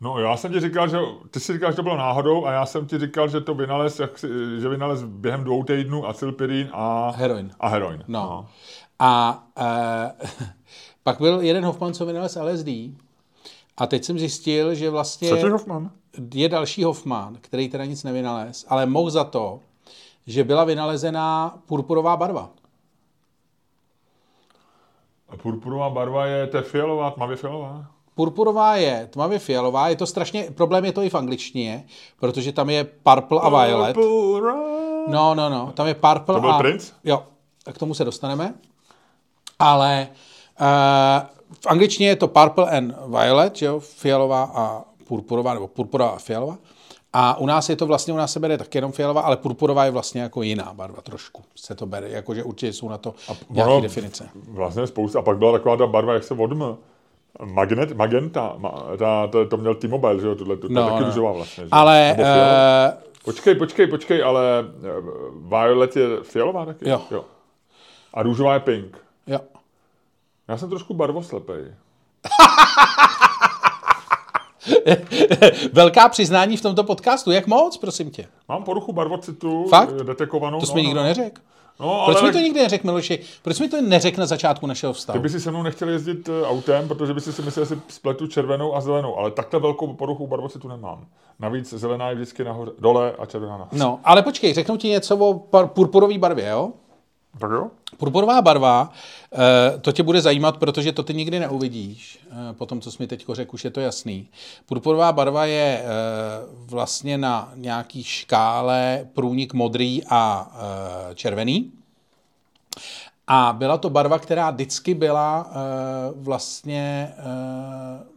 No já jsem ti říkal, že ty si říkal, že to bylo náhodou a já jsem ti říkal, že to vynalez, jak si, že vynalez během dvou týdnů acylpirín a Heroin. A heroin. No. A e, pak byl jeden Hoffman, co vynalezl LSD. A teď jsem zjistil, že vlastně Třetí Hoffman? je další Hoffman, který teda nic nevynalez, ale mohl za to, že byla vynalezená purpurová barva. A purpurová barva je, to je fialová, tmavě fialová. Purpurová je tmavě fialová, je to strašně, problém je to i v angličtině, protože tam je purple a violet. Purpura. No, no, no, tam je purple To byl a... Prince? Jo, tak k tomu se dostaneme. Ale uh, v angličtině je to purple and violet, jo, fialová a purpurová, nebo purpurová a fialová. A u nás je to vlastně, u nás se bere tak jenom fialová, ale purpurová je vlastně jako jiná barva trošku. Se to bere, jakože určitě jsou na to nějaké ono- definice. Vlastně spousta. A pak byla taková ta barva, jak se odm. Magnet, magenta, ma, ta, to, to měl T-Mobile, že jo, tohle, to, No, taky no. růžová vlastně. Že? Ale uh, Počkej, počkej, počkej, ale eh, Violet je fialová taky? Jo. jo. A růžová je pink. jo. Já jsem trošku barvoslepej. Velká přiznání v tomto podcastu. Jak moc, prosím tě? Mám poruchu barvocitu Fakt? eh, detekovanou. To no, jsi mi no, nikdo no. neřekl. No, ale Proč mi tak to nikdy neřekl, Miloši? Proč mi to neřekl na začátku našeho vztahu? ty by si se mnou nechtěl jezdit eh, autem, protože by si si myslel, že si spletu červenou a zelenou, ale takhle velkou poruchu barvocitu nemám. Navíc zelená je vždycky nahoře, dole a červená nahoře. No, ale počkej, řeknu ti něco o purpurové barvě, jo? Tak jo? Purpurová barva, eh, to tě bude zajímat, protože to ty nikdy neuvidíš. Eh, Po tom, co jsi mi teď řekl, už je to jasný. Purpurová barva je eh, vlastně na nějaký škále průnik modrý a červený. A byla to barva, která vždycky byla vlastně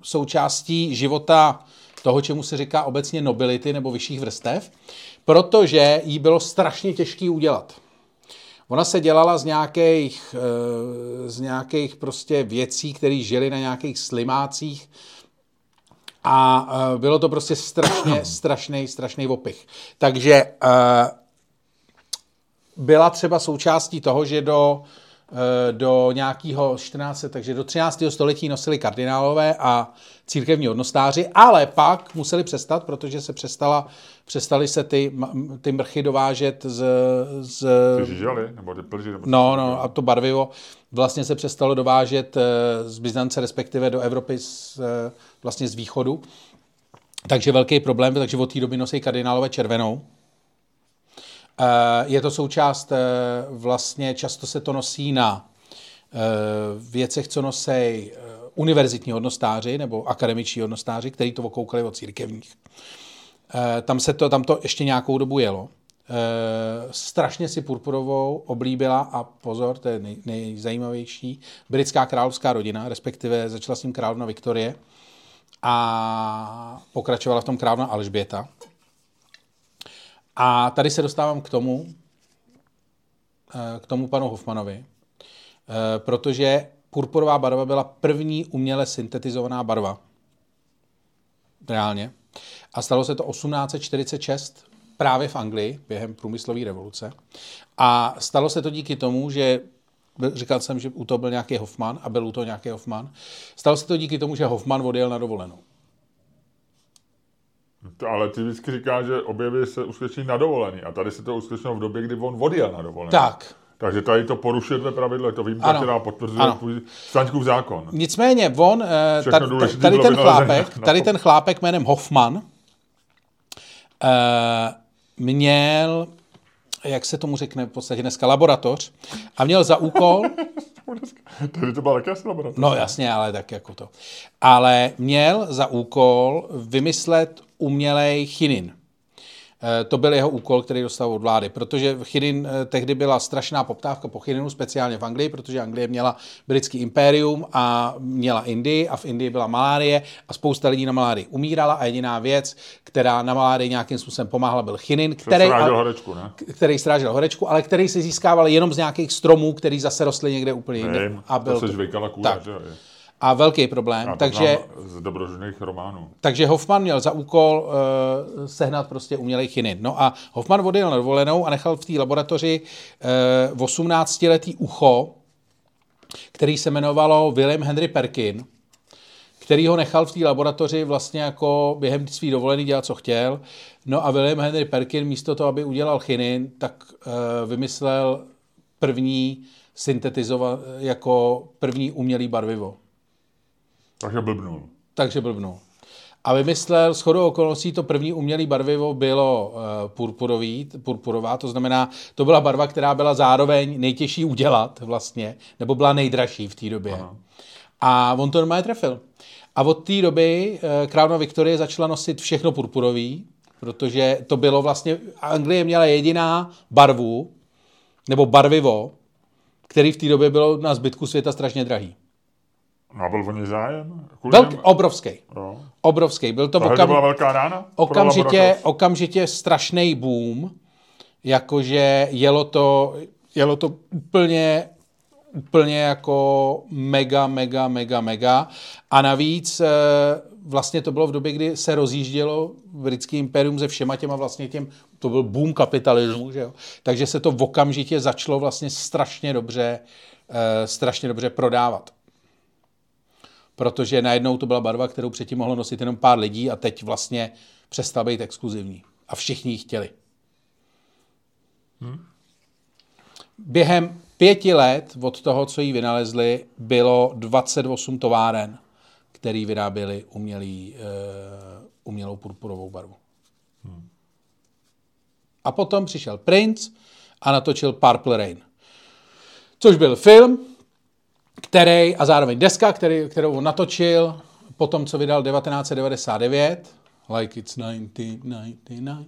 součástí života toho, čemu se říká obecně nobility nebo vyšších vrstev, protože jí bylo strašně těžký udělat. Ona se dělala z nějakých, eh, z nějakých prostě věcí, které žily na nějakých slimácích a eh, bylo to prostě strašně, strašný, strašný opich. Takže eh, byla třeba součástí toho, že do, do nějakého 14. takže do 13. století nosili kardinálové a církevní hodnostáři, ale pak museli přestat, protože se přestala, přestali se ty, ty mrchy dovážet z, z Ty žižely, nebo ty plži, nebo No, no, a to barvivo vlastně se přestalo dovážet eh, z Byzance, respektive do Evropy z, eh, vlastně z východu. Takže velký problém, takže od té doby nosí kardinálové červenou. Eh, Je to součást, eh, vlastně často se to nosí na eh, věcech, co nosí univerzitní hodnostáři nebo akademičtí hodnostáři, kteří to okoukali od církevních. Tam se to, tam to ještě nějakou dobu jelo. Strašně si purpurovou oblíbila a pozor, to je nej, nejzajímavější, britská královská rodina, respektive začala s ním královna Viktorie a pokračovala v tom královna Alžběta. A tady se dostávám k tomu, eh, k tomu panu Hoffmanovi, eh, protože purpurová barva byla první uměle syntetizovaná barva. Reálně. A stalo se to 1846 právě v Anglii během průmyslové revoluce. A stalo se to díky tomu, že říkal jsem, že u toho byl nějaký Hoffman a byl u toho nějaký Hoffman. Stalo se to díky tomu, že Hoffman odjel na dovolenou. To, ale ty vždycky říkáš, že objevy se uskuteční na dovolený. A tady se to uskutečnilo v době, kdy on odjel na dovolený. Tak, Takže tady to porušuje tvé pravidlo, je to výjimka, Ano. která potvrzuje Ano. Staňkův zákon. Nicméně on, eh, Všechno tady, tady ten chlápek, na tady to. ten chlápek jménem Hoffman eh, měl, jak se tomu řekne v podstatě dneska, laboratoř a měl za úkol, Tady to byla taky asi laboratoř. No jasně, ale tak jako to. Ale měl za úkol vymyslet umělej chinin. Eh, To byl jeho úkol, který dostal od vlády, protože chinin eh, tehdy byla strašná poptávka po chininu, speciálně v Anglii, protože Anglie měla britský impérium a měla Indii a v Indii byla malárie a spousta lidí na malárii umírala a jediná věc, která na malárii nějakým způsobem pomáhala, byl chinin, který, Srážel horečku, ne? který strážel horečku, ale který se získával jenom z nějakých stromů, který zase rostly někde úplně jinde. A byl to se žvejkala kůra, tak. že je. A velký problém. To takže, z dobrodružných románů. takže Hoffman měl za úkol uh, sehnat prostě umělej chinin. No a Hoffman odjel na dovolenou a nechal v té laboratoři uh, 18-letý ucho, který se jmenovalo William Henry Perkin, který ho nechal v té laboratoři vlastně jako během své dovolený dělat, co chtěl. No a William Henry Perkin místo toho, aby udělal chinin, tak uh, vymyslel první syntetizovat jako první umělý barvivo. Takže blbnul. Takže blbnul. A vymyslel, s chodou okolností, to první umělé barvivo bylo uh, purpurový, purpurová, to znamená, to byla barva, která byla zároveň nejtěžší udělat vlastně, nebo byla nejdražší v té době. Aha. A on to normálně trefil. A od té doby uh, královna Viktorie začala nosit všechno purpurový, protože to bylo vlastně, Anglie měla jediná barvu, nebo barvivo, který v té době bylo na zbytku světa strašně drahý. No a byl o zájem? Kvůli Velk, něm? obrovský. Jo. Obrovský. Byl to to okam, byla velká rána? okamžitě, okamžitě strašný boom, jakože jelo to, jelo to úplně, úplně jako mega, mega, mega, mega. A navíc eh, vlastně to bylo v době, kdy se rozjíždělo britský imperium se všema těma vlastně těm, to byl boom kapitalismu, že jo? takže se to okamžitě začalo vlastně strašně dobře, eh, strašně dobře prodávat protože najednou to byla barva, kterou předtím mohlo nosit jenom pár lidí a teď vlastně přestala být exkluzivní. A všichni ji chtěli. Hmm. Během pěti let od toho, co ji vynalezli, bylo 28 továren, který vyráběli umělý, uh, umělou purpurovou barvu. Hmm. A potom přišel Prince a natočil Purple Rain. Což byl film, který, a zároveň deska, který, kterou on natočil po tom, co vydal 1999, like it's 1999.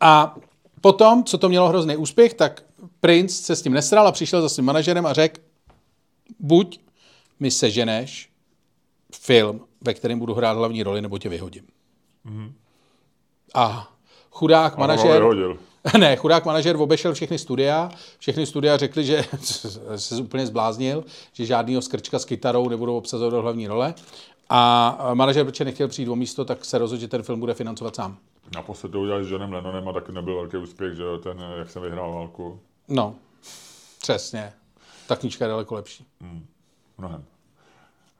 A potom, co to mělo hrozný úspěch, tak Prince se s tím nesral a přišel za svým manažerem a řekl, buď mi seženeš film, ve kterém budu hrát hlavní roli, nebo tě vyhodím. Mm-hmm. A chudák manažer... Ne, chudák manažer obešel všechny studia. Všechny studia řekli, že se úplně zbláznil, že žádnýho skrčka s kytarou nebudou obsazovat do hlavní role. A manažer, protože nechtěl přijít o místo, tak se rozhodl, že ten film bude financovat sám. Naposled to udělali s Johnem Lennonem a taky nebyl velký úspěch, že ten, jak jsem vyhrál válku. No, přesně. Ta knížka je daleko lepší. Mnohem.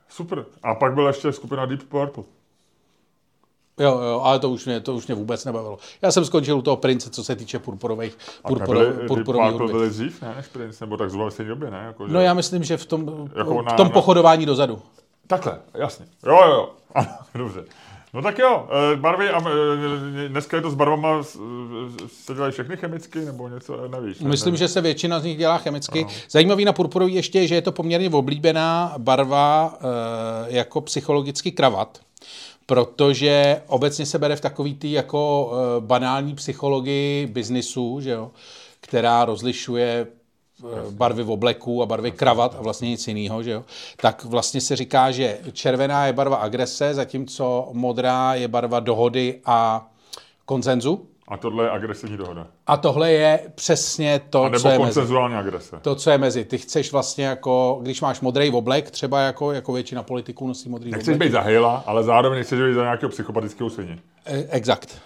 Super. A pak byla ještě skupina Deep Purple. Jo, jo, ale to už, mě, to už mě vůbec nebavilo. Já jsem skončil u toho prince, co se týče purpurových, purpuro, purpurových hudby. byli dřív, ne, než Prince, nebo tak zhruba v stejné době, ne? Jako, že... No já myslím, že v tom, Jako na- v tom na- pochodování dozadu. Takhle, jasně. Jo, jo, jo. Dobře. No tak jo, eh, barvy, a eh, dneska je to s barvama, se dělají všechny chemicky, nebo něco, nevíš? ne? Myslím, že se většina z nich dělá chemicky. Zajímavý na purpurový ještě je, že je to poměrně oblíbená barva jako psychologický kravat, protože obecně se bere v takový tý jako e, banální psychologii biznisu, že jo, která rozlišuje e, barvy v obleku a barvy kravat a vlastně nic jiného, že jo, tak vlastně se říká, že červená je barva agrese, zatímco modrá je barva dohody a konsenzu. A tohle je agresivní dohoda. A tohle je přesně to, A nebo co je mezi. konsenzuální agrese. To, co je mezi. Ty chceš vlastně jako, když máš modrý oblek, třeba jako, jako většina politiků nosí modrý Nechceš oblek. být za hejla, ale zároveň nechceš být za nějakého psychopatického svině. E, exakt.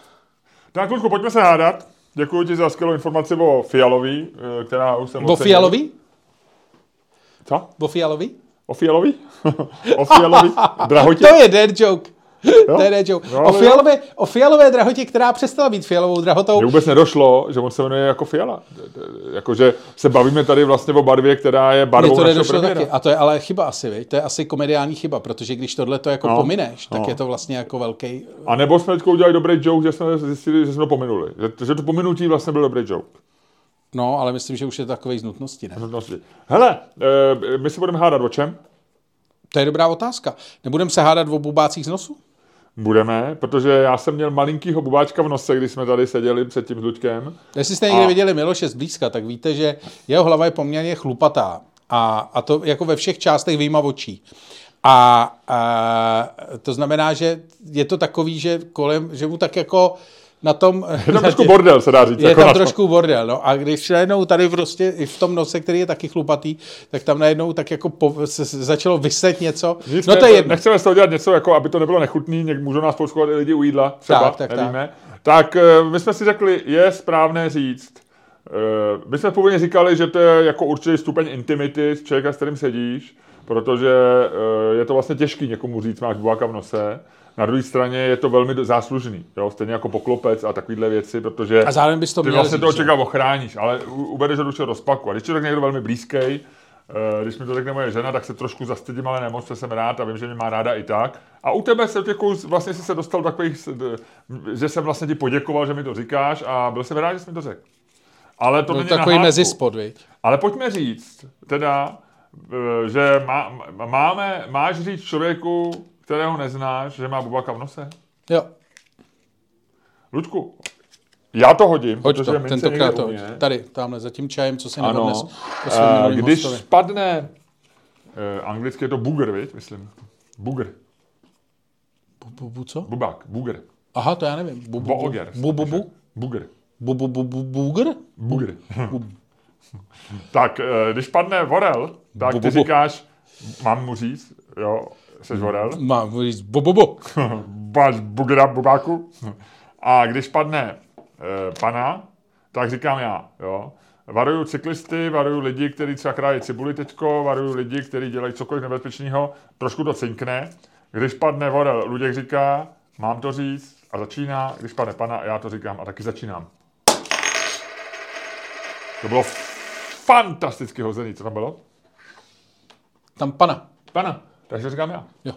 Tak, kluku, pojďme se hádat. Děkuji ti za skvělou informaci o Fialový, eh, která už jsem O ocenil. fialový? Co? O fialový? O Fialový? o Fialový? Drahotě? To je dead joke. To je dead joke. Jo, o, jo. fialové, o fialové drahotě, která přestala být fialovou drahotou. Mně vůbec nedošlo, že on se jmenuje jako Fiala. Jakože se bavíme tady vlastně o barvě, která je barvou to našeho taky. A to je ale chyba asi, viď? To je asi komediální chyba, protože když tohle to jako No, pomineš, tak no. je to vlastně jako velký... A nebo jsme teď udělali dobrý joke, že jsme zjistili, že jsme to pominuli. Že, že to pominutí vlastně byl dobrý joke. No, ale myslím, že už je to takový z nutnosti, ne? Nutnosti. Hele, e, my se budeme hádat o čem? To je dobrá otázka. Nebudeme se hádat o bubácích z nosu? Budeme, protože já jsem měl malinkýho bubáčka v nose, když jsme tady seděli před tím Luďkem. Jestli jste někde a... viděli Miloše zblízka, tak víte, že jeho hlava je poměrně chlupatá. A, a to jako ve všech částech výjima očí. A, a to znamená, že je to takový, že kolem, že mu tak jako na tom... Je tam trošku bordel, se dá říct. Je jako tam trošku bordel, no. A když najednou tady prostě i v tom nose, který je taky chlupatý, tak tam najednou tak jako po, se, začalo vyset něco. Nic no ne, to je jedno. Nechceme z toho dělat něco, jako aby to nebylo nechutný, něk, můžou nás poslouchat i lidi u jídla, třeba, Tak, tak, nevíme. Tak. tak my jsme si řekli, je správné říct, eh, my jsme původně říkali, že to je jako určitý stupeň intimity s člověka, s kterým sedíš, protože eh, je to vlastně těžký někomu říct, máš buáka v nose. Na druhé straně je to velmi záslužný, jo? stejně jako poklopec a takovéhle věci, protože A zároveň bys to ty vlastně toho člověka ochráníš, ale uvedeš ho do rozpaku. A když to řekne někdo velmi blízký, eh, když mi to řekne moje žena, tak se trošku zastydím, ale nemoc, protože jsem rád a vím, že mě má ráda i tak. A u tebe se jako, vlastně jsi se dostal do takových, s- d- že jsem vlastně ti poděkoval, že mi to říkáš a byl jsem rád, že jsi mi to řekl. Ale to No, není takový mezispod, viď? Ale pojďme říct, teda, eh, že má, máme, máš říct člověku, kterého neznáš, že má bubaka v nose? Jo, Luďku, já to hodím, hoď protože to, tentokrát to hoď. Tady, tamhle, za tím čajem, co po svém Eh, minulým když hostovi. spadne, eh, anglicky je to booger, viď, myslím. Booger, Bu, bu, bu, co? bubák, booger. Aha, to já nevím. Bu, bu, bu, Booger. bu, bu, bu, Booger. bu, bu, bu, bu, booger? Booger. tak, eh, když padne vorel, tak Bu, ty bu, bu. říkáš, mám mu říct, jo, jsi vorel, Mám bu, bu. máš bugera bubáku. A když padne e, pana, tak říkám já, jo. Varuju cyklisty, varuju lidi, kteří třeba krájí cibuli teďko, varuju lidi, kteří dělají cokoliv nebezpečného, trošku to cinkne. Když padne vorel, Luděk říká, mám to říct a začíná, když padne pana, já to říkám a taky začínám. To bylo fantasticky hozený, co tam bylo? Tam pana. Pana, takže říkám já. Jo.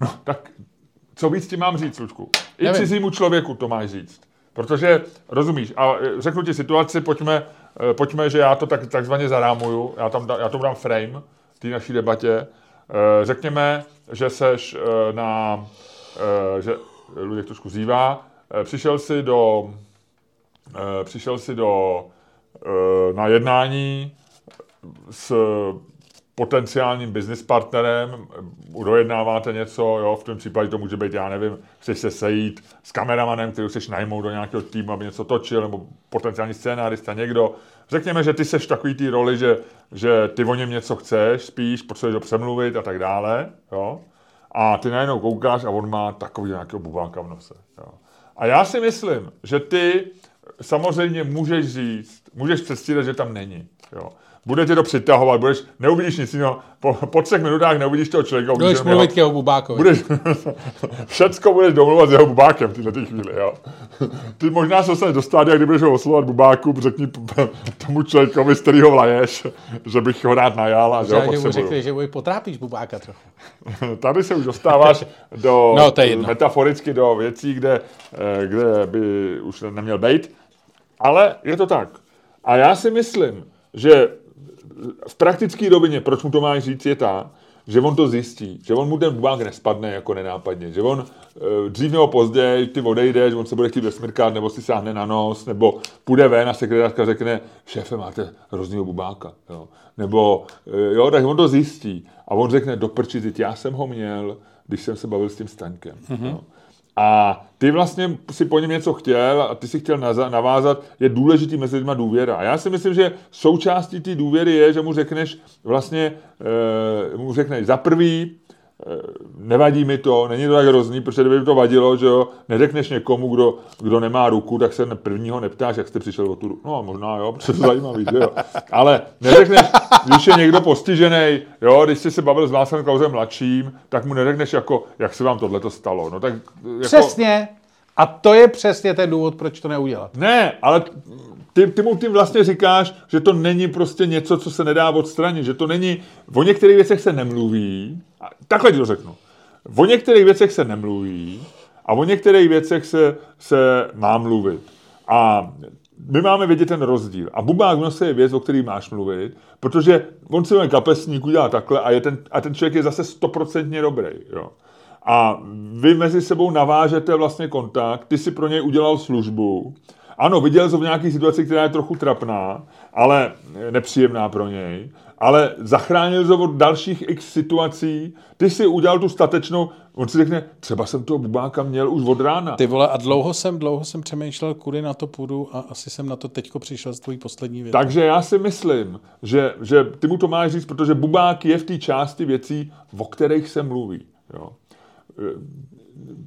No, tak co víc ti mám říct, Lučku? I Nevím. cizímu člověku to máš říct. Protože, rozumíš, a e, řeknu ti situaci, pojďme, e, pojďme že já to tak, takzvaně zarámuju, já, tam, já tomu dám frame té naší debatě. E, Řekněme, že seš na, že Luděk trošku zývá, přišel si do, přišel si do, na jednání s potenciálním business partnerem, dojednáváte něco, jo, v tom případě to může být, já nevím, chceš se sejít s kameramanem, který chceš najmout do nějakého týmu, aby něco točil, nebo potenciální scénárista, někdo. Řekněme, že ty seš v takový té roli, že, že ty o něm něco chceš, spíš, potřebuješ ho přemluvit a tak dále, jo. A ty najednou koukáš a on má takový nějakého bubánka v nose, jo. A já si myslím, že ty samozřejmě můžeš říct, můžeš předstírat, že tam není, jo. Bude tě to přitahovat, budeš, neuvidíš nic jiného, po, po třech minutách neuvidíš toho člověka. Budeš mluvit k jeho bubákovi. Budeš, všecko budeš domluvat s jeho bubákem v této chvíli, jo. Ty možná se dostaneš do stádia, kdy budeš ho oslovat bubáku, řekni tomu člověkovi, z kterého vlaješ, že bych ho rád najal a že ho potřebuju. řekli, že mu potrápíš bubáka trochu. Tady se už dostáváš do, No, to je jedno. metaforicky do věcí, kde, eh, kde by už neměl být. Ale je to tak. A já si myslím, že v praktické rovině, proč mu to máš říct, je ta, že on to zjistí, že on mu ten bubák nespadne jako nenápadně, že on eh, dřív nebo později, ty odejdeš, on se bude chtít vesmírkat, nebo si sáhne na nos, nebo půjde ven a sekretářka řekne, šéfe, máte hroznýho bubáka, jo. Nebo, eh, jo, tak on to zjistí a on řekne, do prči, teď já jsem ho měl, když jsem se bavil s tím Staňkem. Mm-hmm. Jo. A ty vlastně si po něm něco chtěl a ty si chtěl navázat, je důležitý mezi lidma důvěra. A já si myslím, že součástí té důvěry je, že mu řekneš vlastně, e, mu řekneš za prvý, nevadí mi to, není to tak hrozný, protože kdyby to vadilo, že jo, neřekneš někomu, kdo, kdo nemá ruku, tak se prvního neptáš, jak jste přišel o tu ruku. No, možná jo, protože to zajímavý, že jo. Ale neřekneš, když je někdo postižený, jo, když jsi se bavil s Václavem Klausem mladším, tak mu neřekneš jako, jak se vám tohle to stalo. No tak jako, Přesně. A to je přesně ten důvod, proč to neudělat. ne, ale ty, ty mu tím vlastně říkáš, že to není prostě něco, co se nedá odstranit, že to není, o některých věcech se nemluví, takhle ti to řeknu, o některých věcech se nemluví a o některých věcech se, se má mluvit. A my máme vědět ten rozdíl. A bubák v nose je věc, o který máš mluvit, protože on si ten kapesník udělá takhle a, je ten, a ten člověk je zase stoprocentně dobrý. Jo. A vy mezi sebou navážete vlastně kontakt, ty si pro něj udělal službu, ano, viděl jsem v nějaké situaci, která je trochu trapná, ale nepříjemná pro něj, ale zachránil to od dalších x situací, ty si udělal tu statečnou, on si řekne, třeba jsem toho bubáka měl už od rána. Ty vole, a dlouho jsem, dlouho jsem přemýšlel, kudy na to půjdu a asi jsem na to teďko přišel z tvojí poslední věty. Takže já si myslím, že, že ty mu to máš říct, protože bubák je v té části věcí, o kterých se mluví. Jo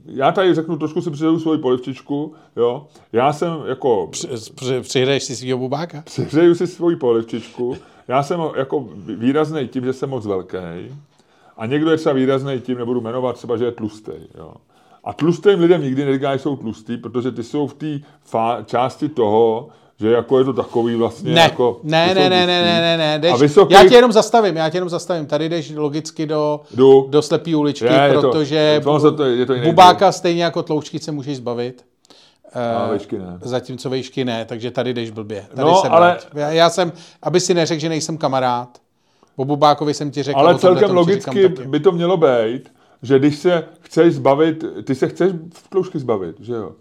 já tady řeknu, trošku si přihřeju svoji polivčičku, jo. Já jsem jako... Při, při, přihraješ si svýho bubáka? Přihřeju si svoji polivčičku. Já jsem jako výrazný tím, že jsem moc velký. A někdo je třeba výrazný tím, nebudu jmenovat, třeba, že je tlustý, jo. A tlustým lidem nikdy neříká, že jsou tlustý, protože ty jsou v té části toho, že jako je to takový vlastně ne, jako... Ne, ne, ne, ne, ne, ne, ne, jdeš, vysoký... já tě jenom zastavím, já tě jenom zastavím, tady jdeš logicky do, Jdu. do slepý uličky, je, protože je to, bu, to, je to bubáka stejně jako tloušky se můžeš zbavit. A vejšky ne. Zatímco vejšky ne, takže tady jdeš blbě. Tady no, jsem ale... Já, já, jsem, aby si neřekl, že nejsem kamarád, po Bubákovi jsem ti řekl... Ale celkem logicky by to mělo být, že když se chceš zbavit, ty se chceš v tloušky zbavit, že jo?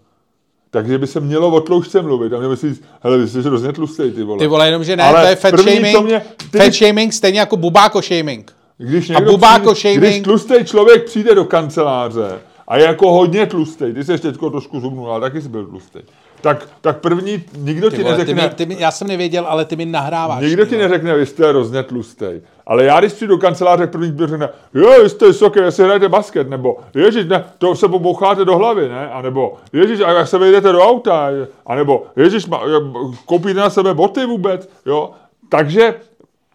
Takže by se mělo o tloušce mluvit. A si říct, hele, vy jsi hrozně tlustý, ty vole. Ty vole, jenom, že ne, Ale to je fat shaming. Mě, ty... Fat shaming stejně jako bubáko shaming. Když a bubáko přijde, shaming... Když tlustý člověk přijde do kanceláře a je jako hodně tlustý, ty jsi teď trošku zubnul, ale taky jsi byl tlustý tak, tak první, nikdo ty ti vole, neřekne... Ty mi, ty mi, já jsem nevěděl, ale ty mi nahráváš. Nikdo ti neřekne, vy jste hrozně tlustý. Ale já, když přijdu do kanceláře, první bych řekne, jo, jste vysoký, jestli hrajete basket, nebo ježiš, ne, to se poboucháte do hlavy, ne? A nebo ježiš, a jak se vejdete do auta, a nebo ježiš, koupíte na sebe boty vůbec, jo? Takže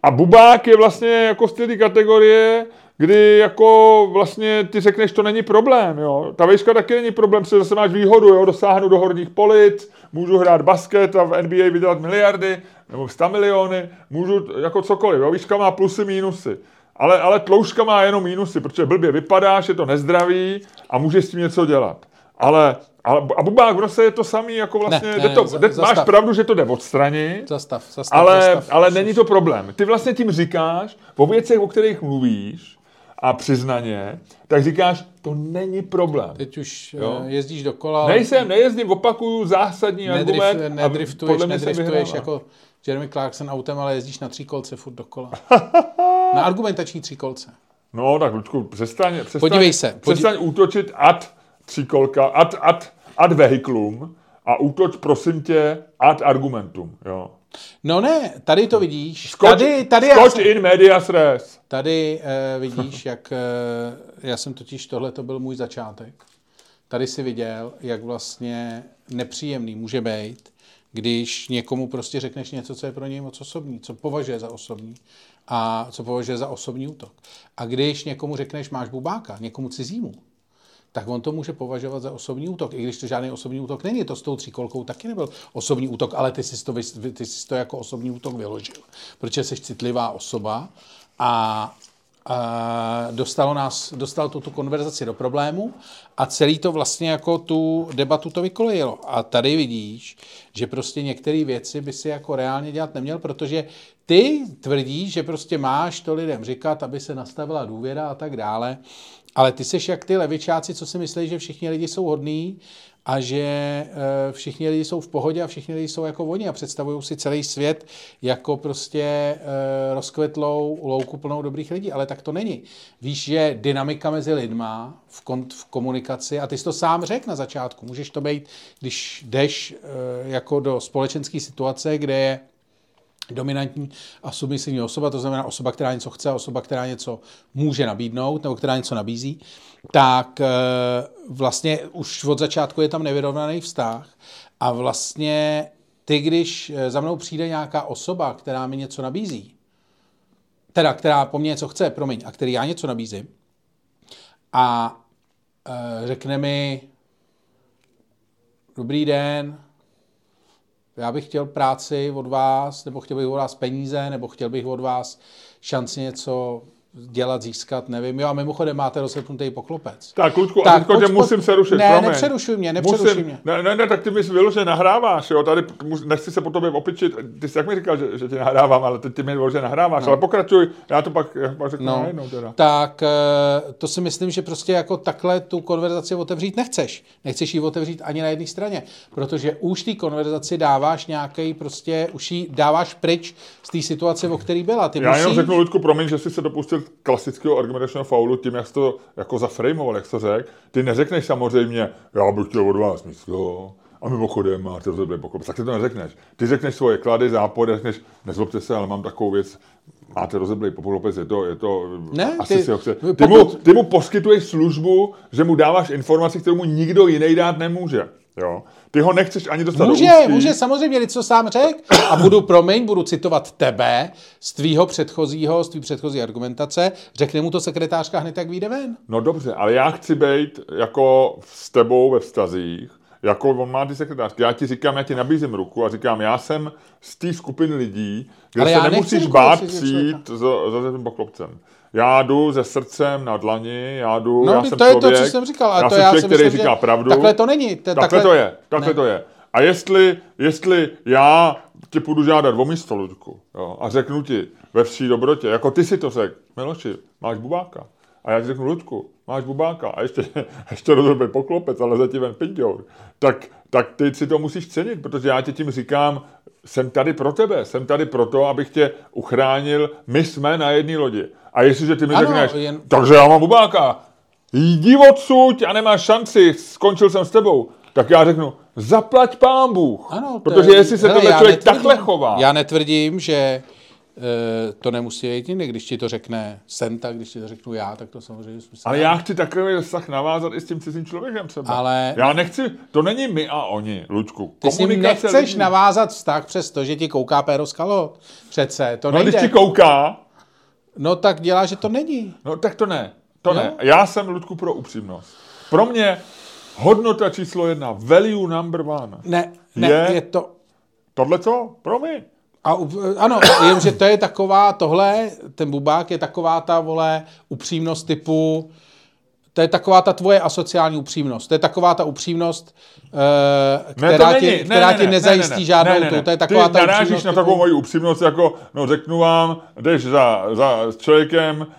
a bubák je vlastně jako z té kategorie, kdy jako vlastně ty řekneš, to není problém, jo. Ta vejška taky není problém, protože zase máš výhodu, jo, dosáhnu do horních polic, můžu hrát basket a v NBA vydělat miliardy, nebo 100 miliony, můžu jako cokoliv, jo. Výška má plusy, mínusy. Ale, ale tloušťka má jenom mínusy, protože blbě vypadáš, je to nezdravý a můžeš s tím něco dělat. Ale ale, a bubák v rose je to samý, jako vlastně, ne, ne, to, ne, jde, máš pravdu, že to jde odstranit, zastav, zastav, ale, zastav. ale není to problém. Ty vlastně tím říkáš, o věcech, o kterých mluvíš, a přiznaně, tak říkáš, to není problém. Teď už jo? Eh, jezdíš dokola. Nejsem, nejezdím, opakuju zásadní nedrif, argument. Nedriftuješ, nedriftuješ jako Jeremy Clarkson autem, ale jezdíš na kolce furt dokola. na argumentační kolce. No, tak Lučku, přestaň, přestaň, Podívej se. Podí... přestaň útočit ad kolka, ad, ad, ad vehiklum a útoč, prosím tě, ad argumentum. Jo. No ne, tady to vidíš. Skoč, tady, tady skoč já in medias res. Tady uh, vidíš, jak uh, já jsem totiž, tohle to byl můj začátek. Tady si viděl, jak vlastně nepříjemný může být, když někomu prostě řekneš něco, co je pro něj moc osobní, co považuje za osobní a co považuje za osobní útok. A když někomu řekneš, máš bubáka, někomu cizímu, tak on to může považovat za osobní útok. I když to žádný osobní útok není, to s tou tříkolkou taky nebyl osobní útok, ale ty jsi to, ty jsi to jako osobní útok vyložil. Protože jsi citlivá osoba a dostalo, nás, dostalo to tu konverzaci do problému a celý to vlastně jako tu debatu to vykolejilo. A tady vidíš, že prostě některé věci by si jako reálně dělat neměl, protože ty tvrdíš, že prostě máš to lidem říkat, aby se nastavila důvěra a tak dále. Ale ty seš jak ty levičáci, co si myslí, že všichni lidi jsou hodní a že eh, všichni lidi jsou v pohodě a všichni lidi jsou jako oni a představují si celý svět jako prostě eh, rozkvetlou louku plnou dobrých lidí, ale tak to není. Víš, že dynamika mezi lidma v, kon- v komunikaci, a ty jsi to sám řekl na začátku, můžeš to být, když jdeš eh, jako do společenské situace, kde je dominantní a submisivní osoba, to znamená osoba, která něco chce, osoba, která něco může nabídnout nebo která něco nabízí, tak eh, vlastně už od začátku je tam nevyrovnaný vztah a vlastně ty, když eh, za mnou přijde nějaká osoba, která mi něco nabízí, teda která po mně něco chce, promiň, a který já něco nabízím, a e, řekne mi, dobrý den, já bych chtěl práci od vás, nebo chtěl bych od vás peníze, nebo chtěl bych od vás šanci něco dělat, získat, nevím. Jo, a mimochodem máte rozepnutý poklopec. Tak, Luďku, tak, teďko tě musím se rušit, Ne, promiň. nepřerušuj mě, nepřerušuj musím, mě. Ne, ne, ne, tak ty mi vyloženě nahráváš, jo, tady nechci se po tobě opičit, ty jsi jak mi říkal, že, že tě nahrávám, ale teď ty mi vyloženě nahráváš, no. ale pokračuj, já to pak, já pak řeknu no. No, najednou teda. tak eh, to si myslím, že prostě jako takhle tu konverzaci otevřít nechceš. Nechceš ji otevřít ani na jedné straně, protože už té konverzaci dáváš nějaký prostě, už ji dáváš pryč z té situace, o které byla. Ty Já jenom musíš, řeknu, Ludku, promiň, že jsi se dopustil klasického argumentačního faulu tím, jak jsi to jako zaframoval, jak jsi to řekl. Ty neřekneš samozřejmě, já bych chtěl od vás místo, a mimochodem máte rozhodlý poklop. Tak ty to neřekneš. Ty řekneš svoje klady, zápory, řekneš, nezlobte se, ale mám takovou věc, máte rozeblej poklopec, je to, je to, Ne, asi ty- si ho chce. Ty, pokud- mu, ty mu poskytuješ službu, že mu dáváš informaci, kterou mu nikdo jiný dát nemůže. Jo? Ty ho nechceš ani dostat do Může, ústí. může, samozřejmě, co sám řek. A budu, promiň, budu citovat tebe z tvýho předchozího, z tvý předchozí argumentace. Řekne mu to sekretářka hned, jak vyjde ven. No dobře, ale já chci být jako s tebou ve vztazích, jako on má ty sekretářky. Já ti říkám, já ti nabízím ruku a říkám, já jsem z té skupiny lidí, kde Ale se nemusíš ruku bát přijít za, za tím poklopcem. Já jdu se srdcem na dlani, já jdu, No, já to jsem je to, člověk, co jsem říkal. Ale já to jsem já člověk, si který myslím, říká že pravdu. Takhle to není. To, Takhle, to je, takhle ne. to je. A jestli, jestli já tě půjdu žádat o místo, Luďku, jo, a řeknu ti ve vší dobrotě, jako ty si to řekl, Miloši, máš bubáka. A já ti řeknu, Luďku, máš bubáka a ještě, ještě rozhodl poklopec, ale zatím ven pinďour. Tak, tak ty si to musíš cenit, protože já ti tím říkám, jsem tady pro tebe, jsem tady proto, abych tě uchránil, my jsme na jedné lodi. A jestliže ty mi Ano, řekneš, jen- takže já mám bubáka, jdi odsud a nemáš šanci, skončil jsem s tebou, tak já řeknu, zaplať pán Bůh. Ano, to protože je- jestli se hele, tenhle člověk netvrdím- takhle chová, Já netvrdím, že to nemusí být jiný. Když ti to řekne Senta, když ti to řeknu já, tak to samozřejmě smysl. ale já chci takový vztah navázat i s tím cizím člověkem třeba. Ale- Já nechci, to není my a oni, Luďku. Ty s ním Komunikace nechceš lidí. navázat vztah přes to, že ti kouká péro z kalhot. Přece, to No nejde. když ti kouká, No tak dělá, že to není. no tak to ne, to Jo? ne. Já jsem, Luďku, pro upřímnost. Pro mě hodnota číslo jedna, value number one. Ne, ne, Je- je, je to... Tohle co? Pro mě. A, ano, jenomže to je taková, tohle, ten bubák je taková ta, vole, upřímnost typu, to je taková ta tvoje asociální upřímnost. To je taková ta upřímnost, uh, která, to ti. Ne, která ne, ti ne, nezajistí ne, ne, žádnou ne, ne, tu. ne. To je taková Ty ta narážíš na takovou moji upřímnost, jako, no řeknu vám, jdeš za, za člověkem, eh,